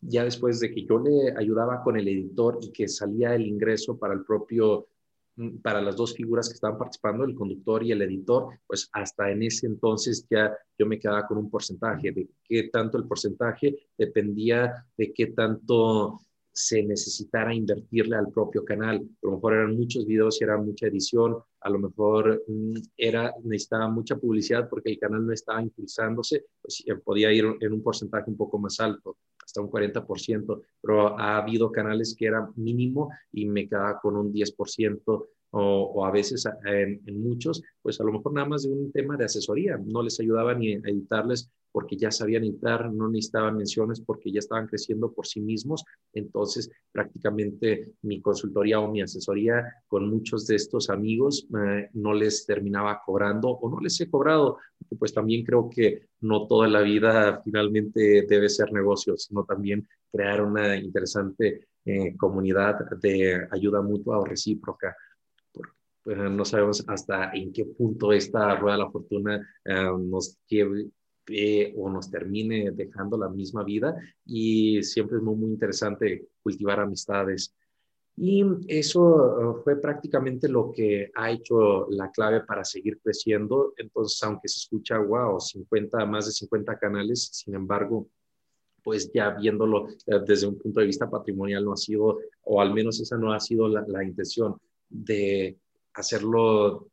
ya después de que yo le ayudaba con el editor y que salía el ingreso para el propio, mm, para las dos figuras que estaban participando, el conductor y el editor, pues hasta en ese entonces ya yo me quedaba con un porcentaje, de qué tanto el porcentaje dependía de qué tanto se necesitara invertirle al propio canal. A lo mejor eran muchos videos y era mucha edición, a lo mejor mm, era, necesitaba mucha publicidad porque el canal no estaba impulsándose, pues eh, podía ir en un porcentaje un poco más alto, hasta un 40%, pero ha habido canales que era mínimo y me quedaba con un 10% o, a veces en, en, muchos, pues a lo mejor nada más de un tema de asesoría, no les ayudaba ni a editarles porque ya sabían editar, no necesitaban menciones porque ya estaban creciendo por sí mismos. Entonces, prácticamente mi consultoría o mi asesoría con muchos de estos amigos eh, no les terminaba cobrando o no les he cobrado, porque pues también creo que no toda la vida finalmente debe ser negocio, sino también crear una interesante eh, comunidad de ayuda mutua o recíproca. Pues, no sabemos hasta en qué punto esta rueda de la fortuna eh, nos lleve o nos termine dejando la misma vida y siempre es muy, muy interesante cultivar amistades. Y eso uh, fue prácticamente lo que ha hecho la clave para seguir creciendo. Entonces, aunque se escucha, wow, 50, más de 50 canales, sin embargo, pues ya viéndolo uh, desde un punto de vista patrimonial no ha sido, o al menos esa no ha sido la, la intención de hacerlo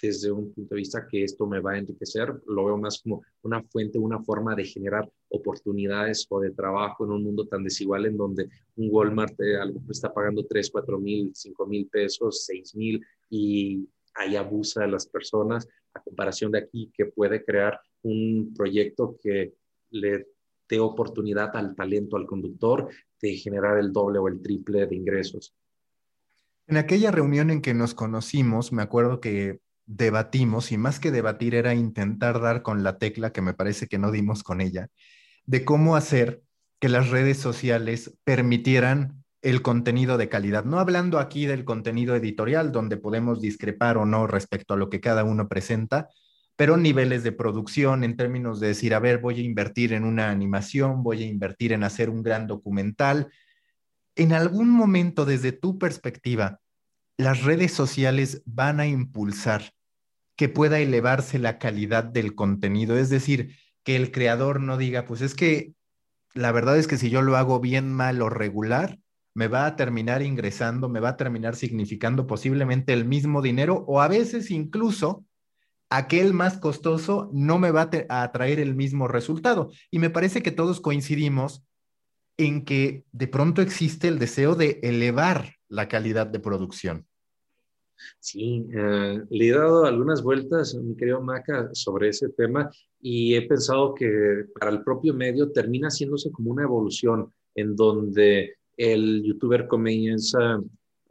desde un punto de vista que esto me va a enriquecer, lo veo más como una fuente, una forma de generar oportunidades o de trabajo en un mundo tan desigual en donde un Walmart eh, está pagando 3, 4 mil, 5 mil pesos, 6 mil y ahí abusa de las personas a comparación de aquí que puede crear un proyecto que le dé oportunidad al talento, al conductor, de generar el doble o el triple de ingresos. En aquella reunión en que nos conocimos, me acuerdo que debatimos, y más que debatir era intentar dar con la tecla, que me parece que no dimos con ella, de cómo hacer que las redes sociales permitieran el contenido de calidad. No hablando aquí del contenido editorial, donde podemos discrepar o no respecto a lo que cada uno presenta, pero niveles de producción en términos de decir, a ver, voy a invertir en una animación, voy a invertir en hacer un gran documental. En algún momento, desde tu perspectiva, las redes sociales van a impulsar que pueda elevarse la calidad del contenido, es decir, que el creador no diga, pues es que la verdad es que si yo lo hago bien, mal o regular, me va a terminar ingresando, me va a terminar significando posiblemente el mismo dinero o a veces incluso aquel más costoso no me va a, traer el mismo resultado. Y me parece que todos coincidimos en que de pronto existe el deseo de elevar la calidad de producción. Sí, eh, le he dado algunas vueltas, mi querido Maca, sobre ese tema y he pensado que para el propio medio termina haciéndose como una evolución en donde el youtuber comienza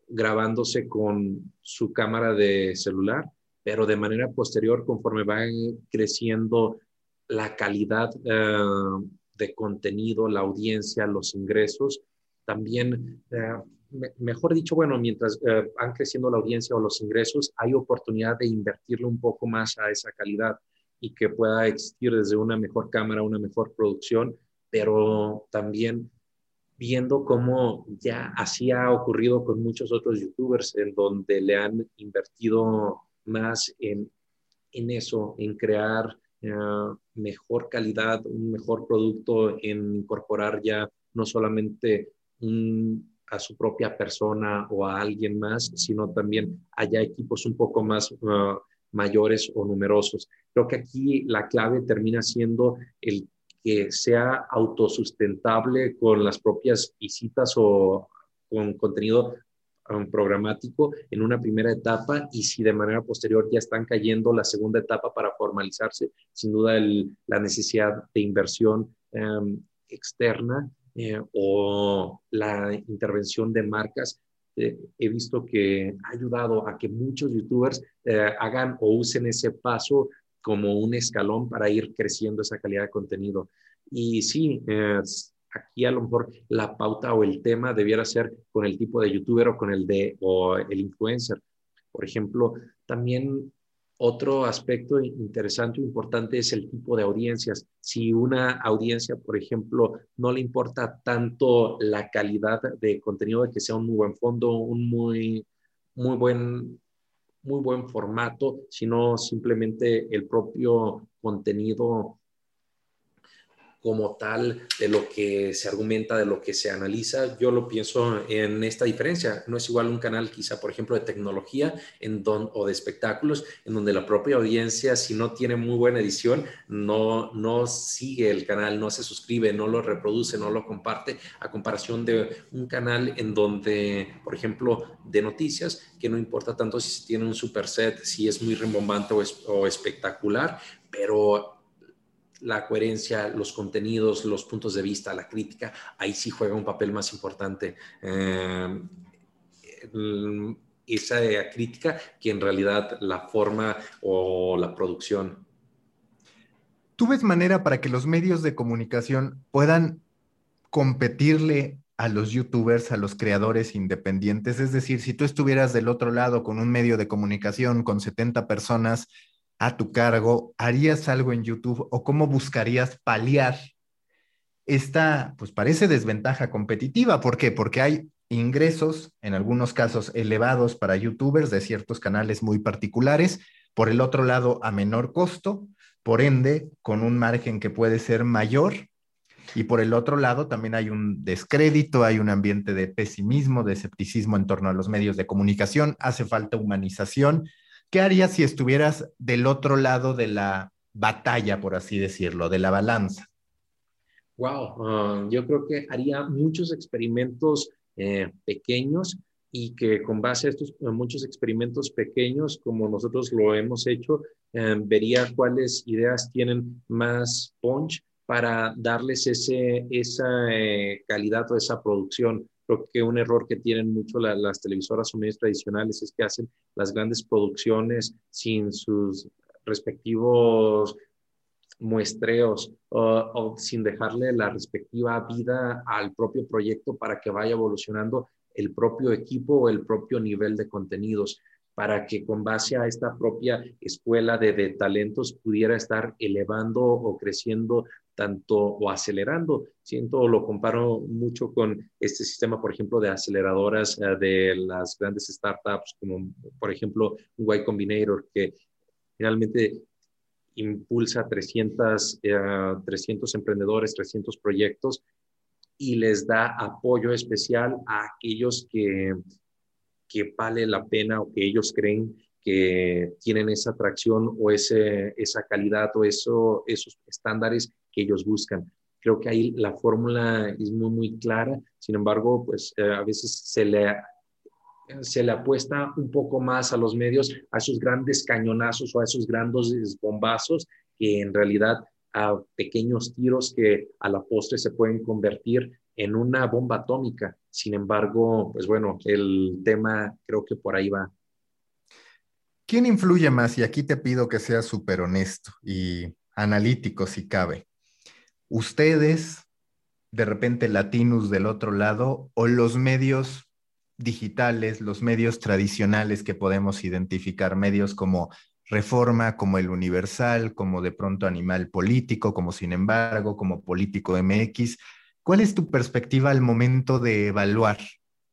grabándose con su cámara de celular pero de manera posterior, conforme va creciendo la calidad eh, de contenido, la audiencia, los ingresos, también, eh, mejor dicho, bueno, mientras eh, van creciendo la audiencia o los ingresos, hay oportunidad de invertirle un poco más a esa calidad y que pueda existir desde una mejor cámara, una mejor producción, pero también viendo cómo ya así ha ocurrido con muchos otros youtubers en donde le han invertido más en, eso, en crear mejor calidad, un mejor producto, en incorporar ya no solamente a su propia persona o a alguien más, sino también haya equipos un poco más uh, mayores o numerosos. Creo que aquí la clave termina siendo el que sea autosustentable con las propias visitas o con contenido programático en una primera etapa y si de manera posterior ya están cayendo la segunda etapa para formalizarse, sin duda la necesidad de inversión externa eh, o la intervención de marcas. Eh, he visto que ha ayudado a que muchos youtubers eh, hagan o usen ese paso como un escalón para ir creciendo esa calidad de contenido. Y sí, aquí a lo mejor la pauta o el tema debiera ser con el tipo de youtuber o con el de o el influencer. Por ejemplo, también otro aspecto interesante e importante es el tipo de audiencias. Si una audiencia, por ejemplo, no le importa tanto la calidad de contenido, de que sea un muy buen fondo, un muy, muy buen muy buen formato, sino simplemente el propio contenido como tal de lo que se argumenta, de lo que se analiza. Yo lo pienso en esta diferencia. No es igual un canal quizá, por ejemplo, de tecnología en don, o de espectáculos, en donde la propia audiencia, si no tiene muy buena edición, no, no sigue el canal, no se suscribe, no lo reproduce, no lo comparte, a comparación de un canal en donde, por ejemplo, de noticias, que no importa tanto si tiene un super set, si es muy rembombante o, o espectacular, pero la coherencia, los contenidos, los puntos de vista, la crítica, ahí sí juega un papel más importante. Eh, esa crítica que en realidad la forma o la producción. ¿Tú ves manera para que los medios de comunicación puedan competirle a los youtubers, a los creadores independientes? Es decir, si tú estuvieras del otro lado con un medio de comunicación con 70 personas a tu cargo, ¿harías algo en YouTube o cómo buscarías paliar esta, pues parece desventaja competitiva? ¿Por qué? Porque hay ingresos, en algunos casos elevados para youtubers de ciertos canales muy particulares, por el otro lado a menor costo, por ende con un margen que puede ser mayor. Y por el otro lado también hay un descrédito, hay un ambiente de pesimismo, de escepticismo en torno a los medios de comunicación, hace falta humanización ¿Qué harías si estuvieras del otro lado de la batalla, por así decirlo, de la balanza? Wow, ah, yo creo que haría muchos experimentos eh, pequeños y que con base a estos muchos experimentos pequeños, como nosotros lo hemos hecho, eh, vería cuáles ideas tienen más punch para darles ese, esa eh, calidad o esa producción. Creo que un error que tienen mucho las televisoras o medios tradicionales es que hacen las grandes producciones sin sus respectivos muestreos o, sin dejarle la respectiva vida al propio proyecto para que vaya evolucionando el propio equipo o el propio nivel de contenidos para que con base a esta propia escuela de, talentos pudiera estar elevando o creciendo tanto o acelerando. Siento, lo comparo mucho con este sistema, por ejemplo, de aceleradoras eh, de las grandes startups, como por ejemplo Y Combinator, que realmente impulsa 300, 300 eh, emprendedores, 300 proyectos y les da apoyo especial a aquellos que que vale la pena o que ellos creen que tienen esa atracción o ese, esa calidad o eso, esos estándares que ellos buscan. Creo que ahí la fórmula es muy, muy clara. Sin embargo, pues eh, a veces se le, se le apuesta un poco más a los medios, a esos grandes cañonazos o a esos grandes bombazos que en realidad a pequeños tiros que a la postre se pueden convertir en una bomba atómica. Sin embargo, pues bueno, el tema creo que por ahí va. ¿Quién influye más? Y aquí te pido que seas súper honesto y analítico si cabe. ¿Ustedes, de repente latinos del otro lado, o los medios digitales, los medios tradicionales que podemos identificar, medios como Reforma, como El Universal, como de pronto Animal Político, como Sin embargo, como Político MX, ¿Cuál es tu perspectiva al momento de evaluar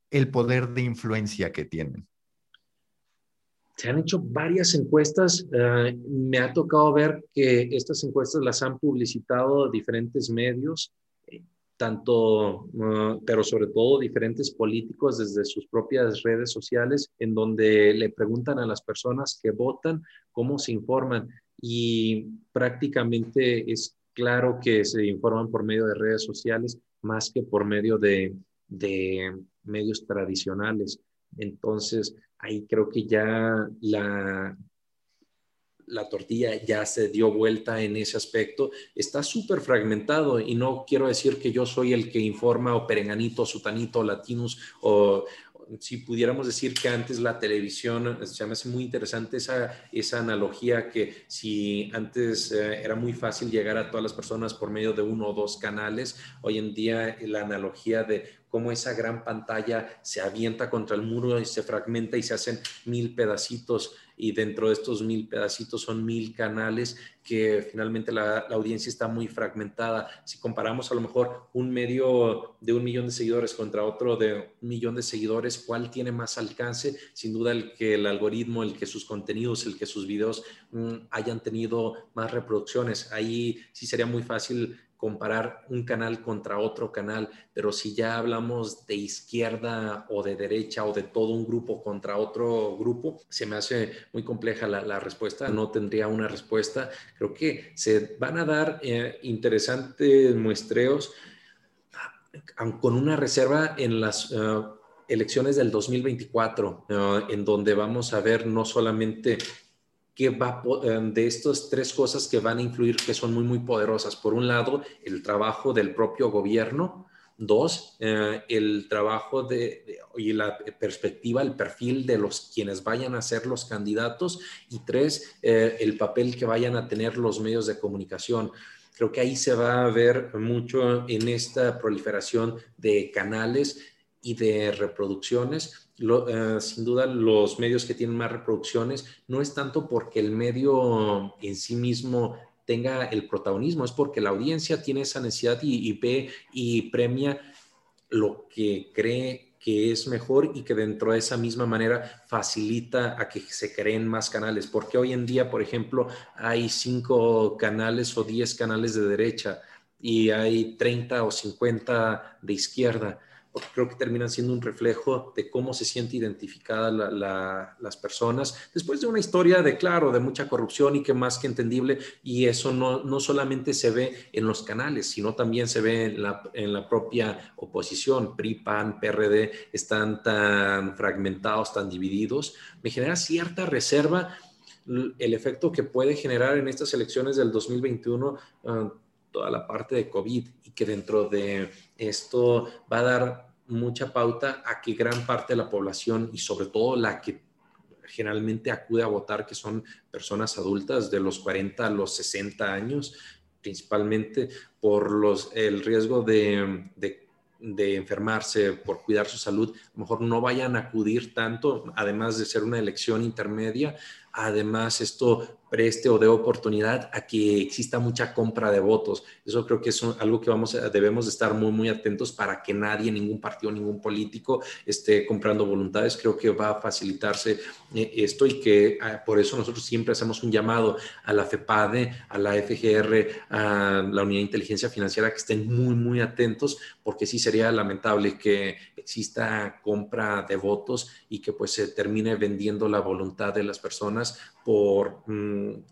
el poder de influencia que tienen? Se han hecho varias encuestas. Eh, me ha tocado ver que estas encuestas las han publicitado diferentes medios, tanto, uh, pero sobre todo diferentes políticos desde sus propias redes sociales, en donde le preguntan a las personas que votan cómo se informan. Y prácticamente es claro que se informan por medio de redes sociales más que por medio de, medios tradicionales. Entonces, ahí creo que ya la, la tortilla ya se dio vuelta en ese aspecto. Está súper fragmentado y no quiero decir que yo soy el que informa o perenganito, sutanito, latinos o, si pudiéramos decir que antes la televisión, se me hace muy interesante esa, esa analogía que si antes eh, era muy fácil llegar a todas las personas por medio de uno o dos canales, hoy en día la analogía de cómo esa gran pantalla se avienta contra el muro y se fragmenta y se hacen mil pedacitos y dentro de estos mil pedacitos son mil canales que finalmente la, audiencia está muy fragmentada. Si comparamos a lo mejor un medio de un millón de seguidores contra otro de un millón de seguidores, ¿cuál tiene más alcance? Sin duda el que el algoritmo, el que sus contenidos, el que sus videos mm, hayan tenido más reproducciones. Ahí sí sería muy fácil comparar un canal contra otro canal, pero si ya hablamos de izquierda o de derecha o de todo un grupo contra otro grupo, se me hace muy compleja la, respuesta, no tendría una respuesta. Creo que se van a dar eh, interesantes muestreos ah, con una reserva en las... Eh, elecciones del 2024, eh, en donde vamos a ver no solamente que va em, de estas tres cosas que van a influir, que son muy, muy poderosas. Por un lado, el trabajo del propio gobierno. Dos, eh, el trabajo de, y la perspectiva, el perfil de los quienes vayan a ser los candidatos. Y tres, eh, el papel que vayan a tener los medios de comunicación. Creo que ahí se va a ver mucho en esta proliferación de canales y de reproducciones eh, sin duda los medios que tienen más reproducciones no es tanto porque el medio en sí mismo tenga el protagonismo, es porque la audiencia tiene esa necesidad y, ve y premia lo que cree que es mejor y que dentro de esa misma manera facilita a que se creen más canales. Porque hoy en día, por ejemplo, hay cinco canales o diez canales de derecha y hay 30 o 50 de izquierda creo que terminan siendo un reflejo de cómo se siente identificada las personas. Después de una historia de, claro, de mucha corrupción y que más que entendible, y eso no, no solamente se ve en los canales, sino también se ve en la, en la propia oposición, PRI, PAN, PRD, están tan fragmentados, tan divididos, me genera cierta reserva el efecto que puede generar en estas elecciones del 2021 ah, toda la parte de COVID y que dentro de esto va a dar mucha pauta a que gran parte de la población y sobre todo la que generalmente acude a votar, que son personas adultas de los 40 a los 60 años, principalmente por los, el riesgo de, de de enfermarse, por cuidar su salud, a lo mejor no vayan a acudir tanto, además de ser una elección intermedia, además esto preste o dé oportunidad a que exista mucha compra de votos. Eso creo que es algo que vamos a, debemos estar muy, muy atentos para que nadie, ningún partido, ningún político esté comprando voluntades. Creo que va a facilitarse eh, esto y que ah, por eso nosotros siempre hacemos un llamado a la FEPADE, a la FGR, a la Unidad de Inteligencia Financiera que estén muy, muy atentos porque sí sería lamentable que exista compra de votos y que pues se termine vendiendo la voluntad de las personas por mm,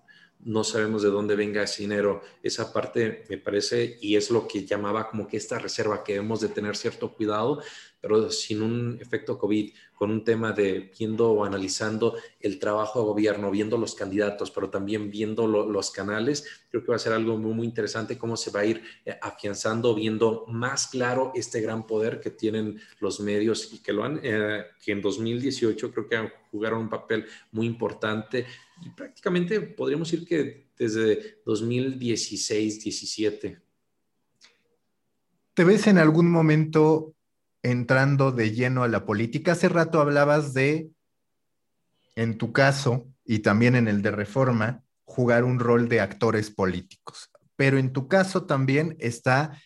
no sabemos de dónde venga ese dinero. Esa parte me parece y es lo que llamaba como que esta reserva que debemos de tener cierto cuidado, pero sin un efecto COVID, con un tema de viendo o analizando el trabajo de gobierno, viendo los candidatos, pero también viendo los canales, creo que va a ser algo muy, interesante cómo se va a ir eh, afianzando, viendo más claro este gran poder que tienen los medios y que lo han, eh, que en 2018 creo que jugaron un papel muy importante y prácticamente podríamos decir que desde 2016, 17. ¿Te ves en algún momento entrando de lleno a la política? Hace rato hablabas de, en tu caso y también en el de Reforma, jugar un rol de actores políticos. Pero en tu caso también está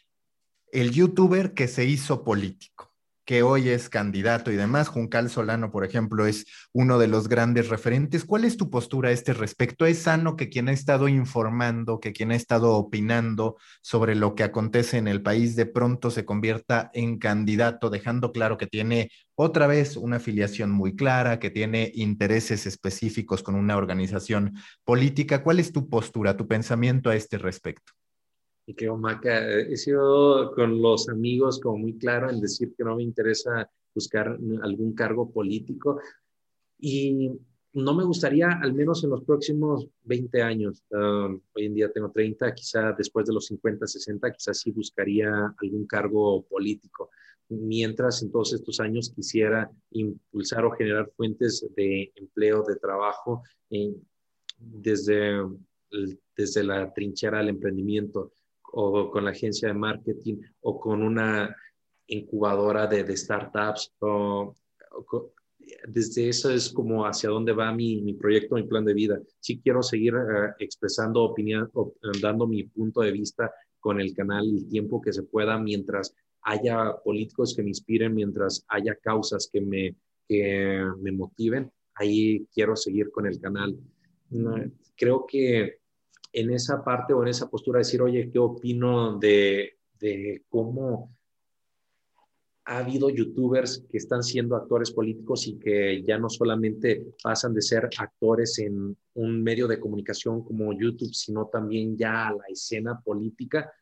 el youtuber que se hizo político que hoy es candidato y demás. Juncal Solano, por ejemplo, es uno de los grandes referentes. ¿Cuál es tu postura a este respecto? ¿Es sano que quien ha estado informando, que quien ha estado opinando sobre lo que acontece en el país de pronto se convierta en candidato, dejando claro que tiene otra vez una afiliación muy clara, que tiene intereses específicos con una organización política? ¿Cuál es tu postura, tu pensamiento a este respecto? Y que Omaca, he sido con los amigos como muy claro en decir que no me interesa buscar algún cargo político y no me gustaría, al menos en los próximos 20 años, um, hoy en día tengo 30, quizá después de los 50, 60, quizás sí buscaría algún cargo político. Mientras en todos estos años quisiera impulsar o generar fuentes de empleo, de trabajo, desde, desde la trinchera del emprendimiento o con la agencia de marketing o con una incubadora de, startups. O, desde eso es como hacia dónde va mi, mi, proyecto, mi plan de vida. Sí quiero seguir eh, expresando opinión, dando mi punto de vista con el canal el tiempo que se pueda mientras haya políticos que me inspiren, mientras haya causas que me, que me motiven. Ahí quiero seguir con el canal. Creo que en esa parte o en esa postura decir, oye, ¿qué opino de, de cómo ha habido youtubers que están siendo actores políticos y que ya no solamente pasan de ser actores en un medio de comunicación como YouTube, sino también ya a la escena política.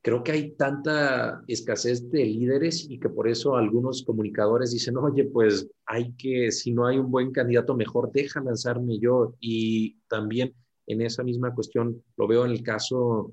Creo que hay tanta escasez de líderes y que por eso algunos comunicadores dicen, oye, pues hay que, si no hay un buen candidato, mejor deja lanzarme yo. Y también en esa misma cuestión. Lo veo en el caso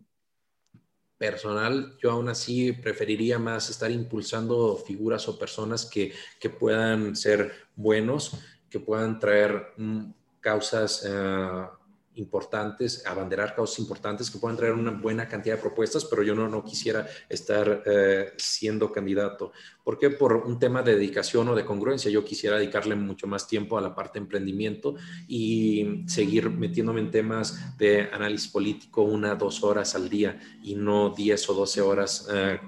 personal, yo aún así preferiría más estar impulsando figuras o personas que, puedan ser buenos, que puedan traer mm, causas eh, importantes, abanderar causas importantes que puedan traer una buena cantidad de propuestas, pero yo no, no quisiera estar eh, siendo candidato. ¿Por qué? Por un tema de dedicación o de congruencia. Yo quisiera dedicarle mucho más tiempo a la parte de emprendimiento y seguir metiéndome en temas de análisis político una, dos horas al día y no diez o doce horas. Eh,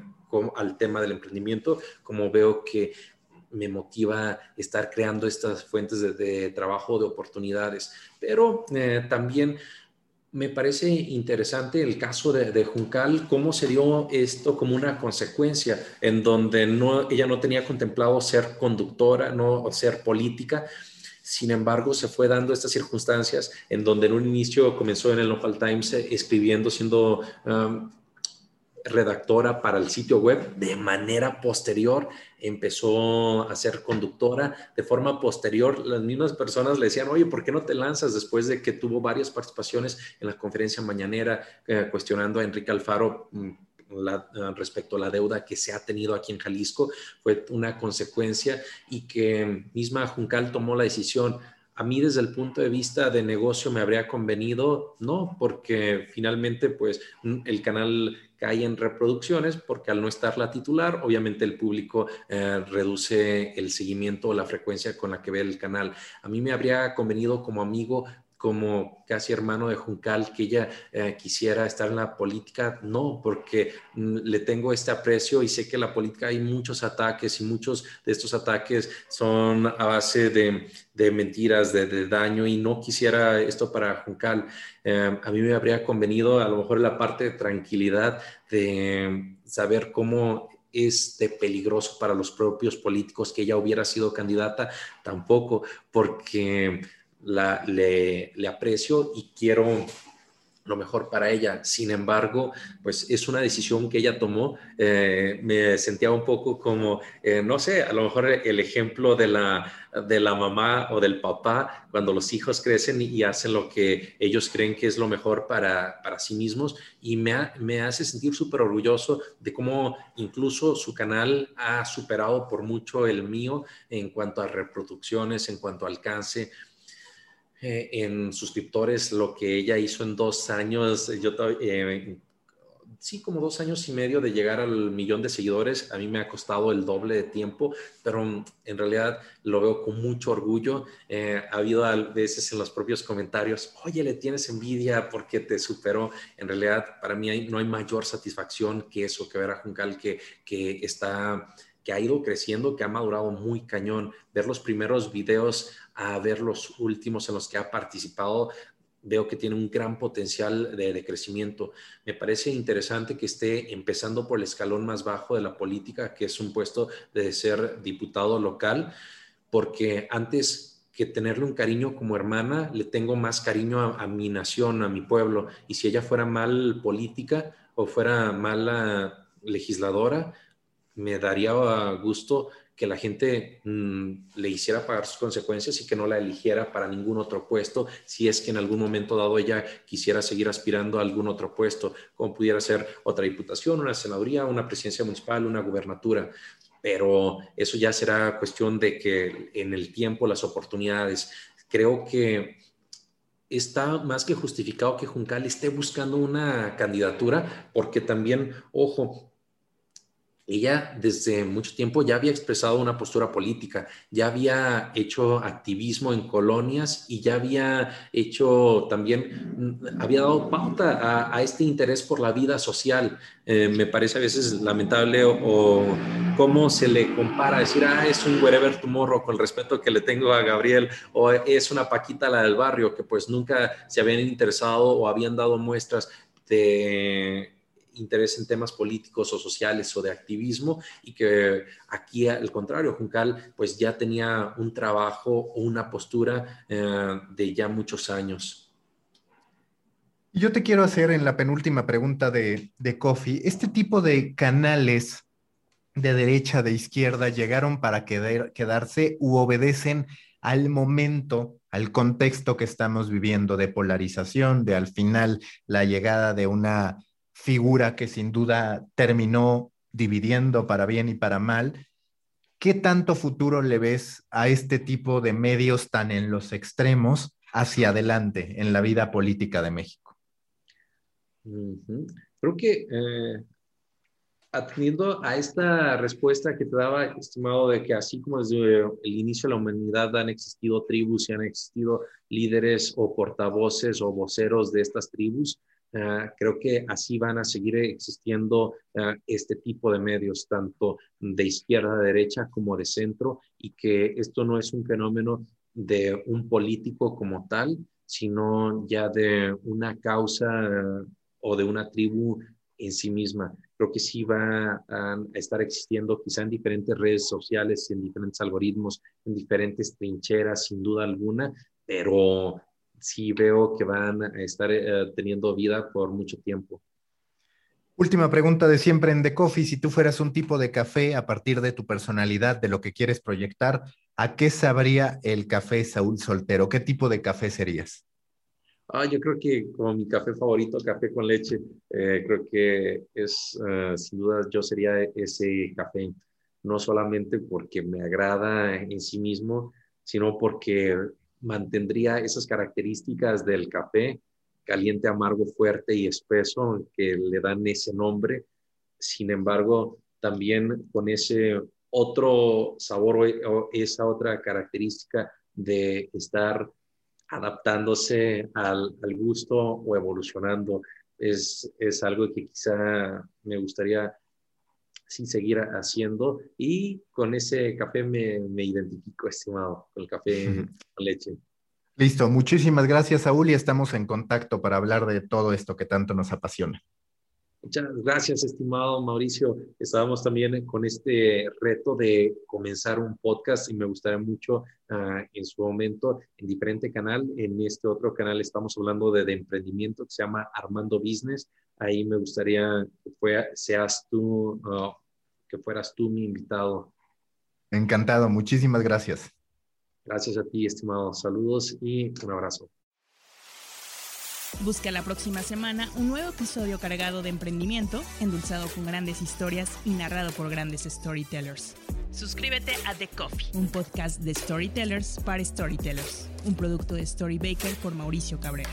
al tema del emprendimiento, como veo que me motiva estar creando estas fuentes de, trabajo, de oportunidades. Pero eh, también me parece interesante el caso de, Juncal, cómo se dio esto como una consecuencia en donde ella no tenía contemplado ser conductora, no ser política. Sin embargo, se fue dando estas circunstancias en donde en un inicio comenzó en el Local Times eh, escribiendo, siendo um, redactora para el sitio web, de manera posterior empezó a ser conductora, de forma posterior las mismas personas le decían, oye, ¿por qué no te lanzas después de que tuvo varias participaciones en la conferencia mañanera eh, cuestionando a Enrique Alfaro? Mm, eh, respecto a la deuda que se ha tenido aquí en Jalisco, fue una consecuencia y que misma Juncal tomó la decisión a mí desde el punto de vista de negocio me habría convenido, no, porque finalmente pues el canal cae en reproducciones porque al no estar la titular, obviamente el público eh, reduce el seguimiento o la frecuencia con la que ve el canal. A mí me habría convenido como amigo como casi hermano de Juncal, que ella eh, quisiera estar en la política, no, porque mm, le tengo este aprecio y sé que en la política hay muchos ataques y muchos de estos ataques son a base de, mentiras, de, daño y no quisiera esto para Juncal. Eh, a mí me habría convenido a lo mejor la parte de tranquilidad de saber cómo es de peligroso para los propios políticos que ella hubiera sido candidata, tampoco, porque la, le, aprecio y quiero lo mejor para ella. Sin embargo, pues es una decisión que ella tomó. Eh, me sentía un poco como, eh, no sé, a lo mejor el ejemplo de la, de la mamá o del papá cuando los hijos crecen y hacen lo que ellos creen que es lo mejor para, para sí mismos. Y me, me hace sentir súper orgulloso de cómo incluso su canal ha superado por mucho el mío en cuanto a reproducciones, en cuanto a alcance. Eh, en suscriptores lo que ella hizo en dos años. Yo eh, sí, como dos años y medio de llegar al millón de seguidores. A mí me ha costado el doble de tiempo, pero en realidad lo veo con mucho orgullo. Eh, ha habido a veces en los propios comentarios, oye, le tienes envidia porque te superó. En realidad, para mí no hay mayor satisfacción que eso, que ver a Juncal que, que está que ha ido creciendo, que ha madurado muy cañón. Ver los primeros videos a ver los últimos en los que ha participado, veo que tiene un gran potencial de, crecimiento. Me parece interesante que esté empezando por el escalón más bajo de la política, que es un puesto de ser diputado local, porque antes que tenerle un cariño como hermana, le tengo más cariño a, mi nación, a mi pueblo. Y si ella fuera mal política o fuera mala legisladora, me daría gusto que la gente mm, le hiciera pagar sus consecuencias y que no la eligiera para ningún otro puesto, si es que en algún momento dado ella quisiera seguir aspirando a algún otro puesto, como pudiera ser otra diputación, una senaduría, una presidencia municipal, una gubernatura. Pero eso ya será cuestión de que en el tiempo, las oportunidades, creo que está más que justificado que Juncal esté buscando una candidatura, porque también, ojo, ella desde mucho tiempo ya había expresado una postura política, ya había hecho activismo en colonias y ya había hecho también, mm, había dado pauta a, este interés por la vida social. Eh, me parece a veces lamentable o, cómo se le compara, decir, ah, es un wherever tomorrow con el respeto que le tengo a Gabriel, o es una Paquita la del barrio, que pues nunca se habían interesado o habían dado muestras de interés en temas políticos o sociales o de activismo y que aquí al contrario, Juncal pues ya tenía un trabajo o una postura eh, de ya muchos años. Yo te quiero hacer en la penúltima pregunta de, de este tipo de canales de derecha, de izquierda, llegaron para quedarse u obedecen al momento, al contexto que estamos viviendo de polarización, de al final la llegada de una figura que sin duda terminó dividiendo para bien y para mal. ¿Qué tanto futuro le ves a este tipo de medios tan en los extremos hacia adelante en la vida política de México? Creo que eh, atendiendo a esta respuesta que te daba, estimado, de que así como desde el inicio de la humanidad han existido tribus y han existido líderes o portavoces o voceros de estas tribus, Ah, creo que así van a seguir existiendo ah, este tipo de medios, tanto de izquierda a derecha como de centro, y que esto no es un fenómeno de un político como tal, sino ya de una causa ah, o de una tribu en sí misma. Creo que sí va a estar existiendo quizá en diferentes redes sociales, en diferentes algoritmos, en diferentes trincheras, sin duda alguna, pero sí veo que van a estar eh, teniendo vida por mucho tiempo. Última pregunta de siempre en The Coffee. Si tú fueras un tipo de café a partir de tu personalidad, de lo que quieres proyectar, ¿a qué sabría el café Saúl Soltero? ¿Qué tipo de café serías? Ah, yo creo que como mi café favorito, café con leche, eh, creo que es, eh, sin duda, yo sería ese café. No solamente porque me agrada en sí mismo, sino porque mantendría esas características del café, caliente, amargo, fuerte y espeso, que le dan ese nombre. Sin embargo, también con ese otro sabor o esa otra característica de estar adaptándose al, gusto o evolucionando. Es, es, algo que quizá me gustaría sí, seguir haciendo y con ese café me, me identifico, estimado, con el café con leche. Listo, muchísimas gracias, Saúl, y estamos en contacto para hablar de todo esto que tanto nos apasiona. Muchas gracias, estimado Mauricio. Estábamos también con este reto de comenzar un podcast y me gustaría mucho uh, en su momento en diferente canal. En este otro canal estamos hablando de, de emprendimiento que se llama Armando Business. Ahí me gustaría que fue, seas tú, uh, que fueras tú mi invitado. Encantado, muchísimas gracias. Gracias a ti, estimado. Saludos y un abrazo. Busca la próxima semana un nuevo episodio cargado de emprendimiento, endulzado con grandes historias y narrado por grandes storytellers. Suscríbete a The Coffee, un podcast de storytellers para storytellers, un producto de Storybaker por Mauricio Cabrera.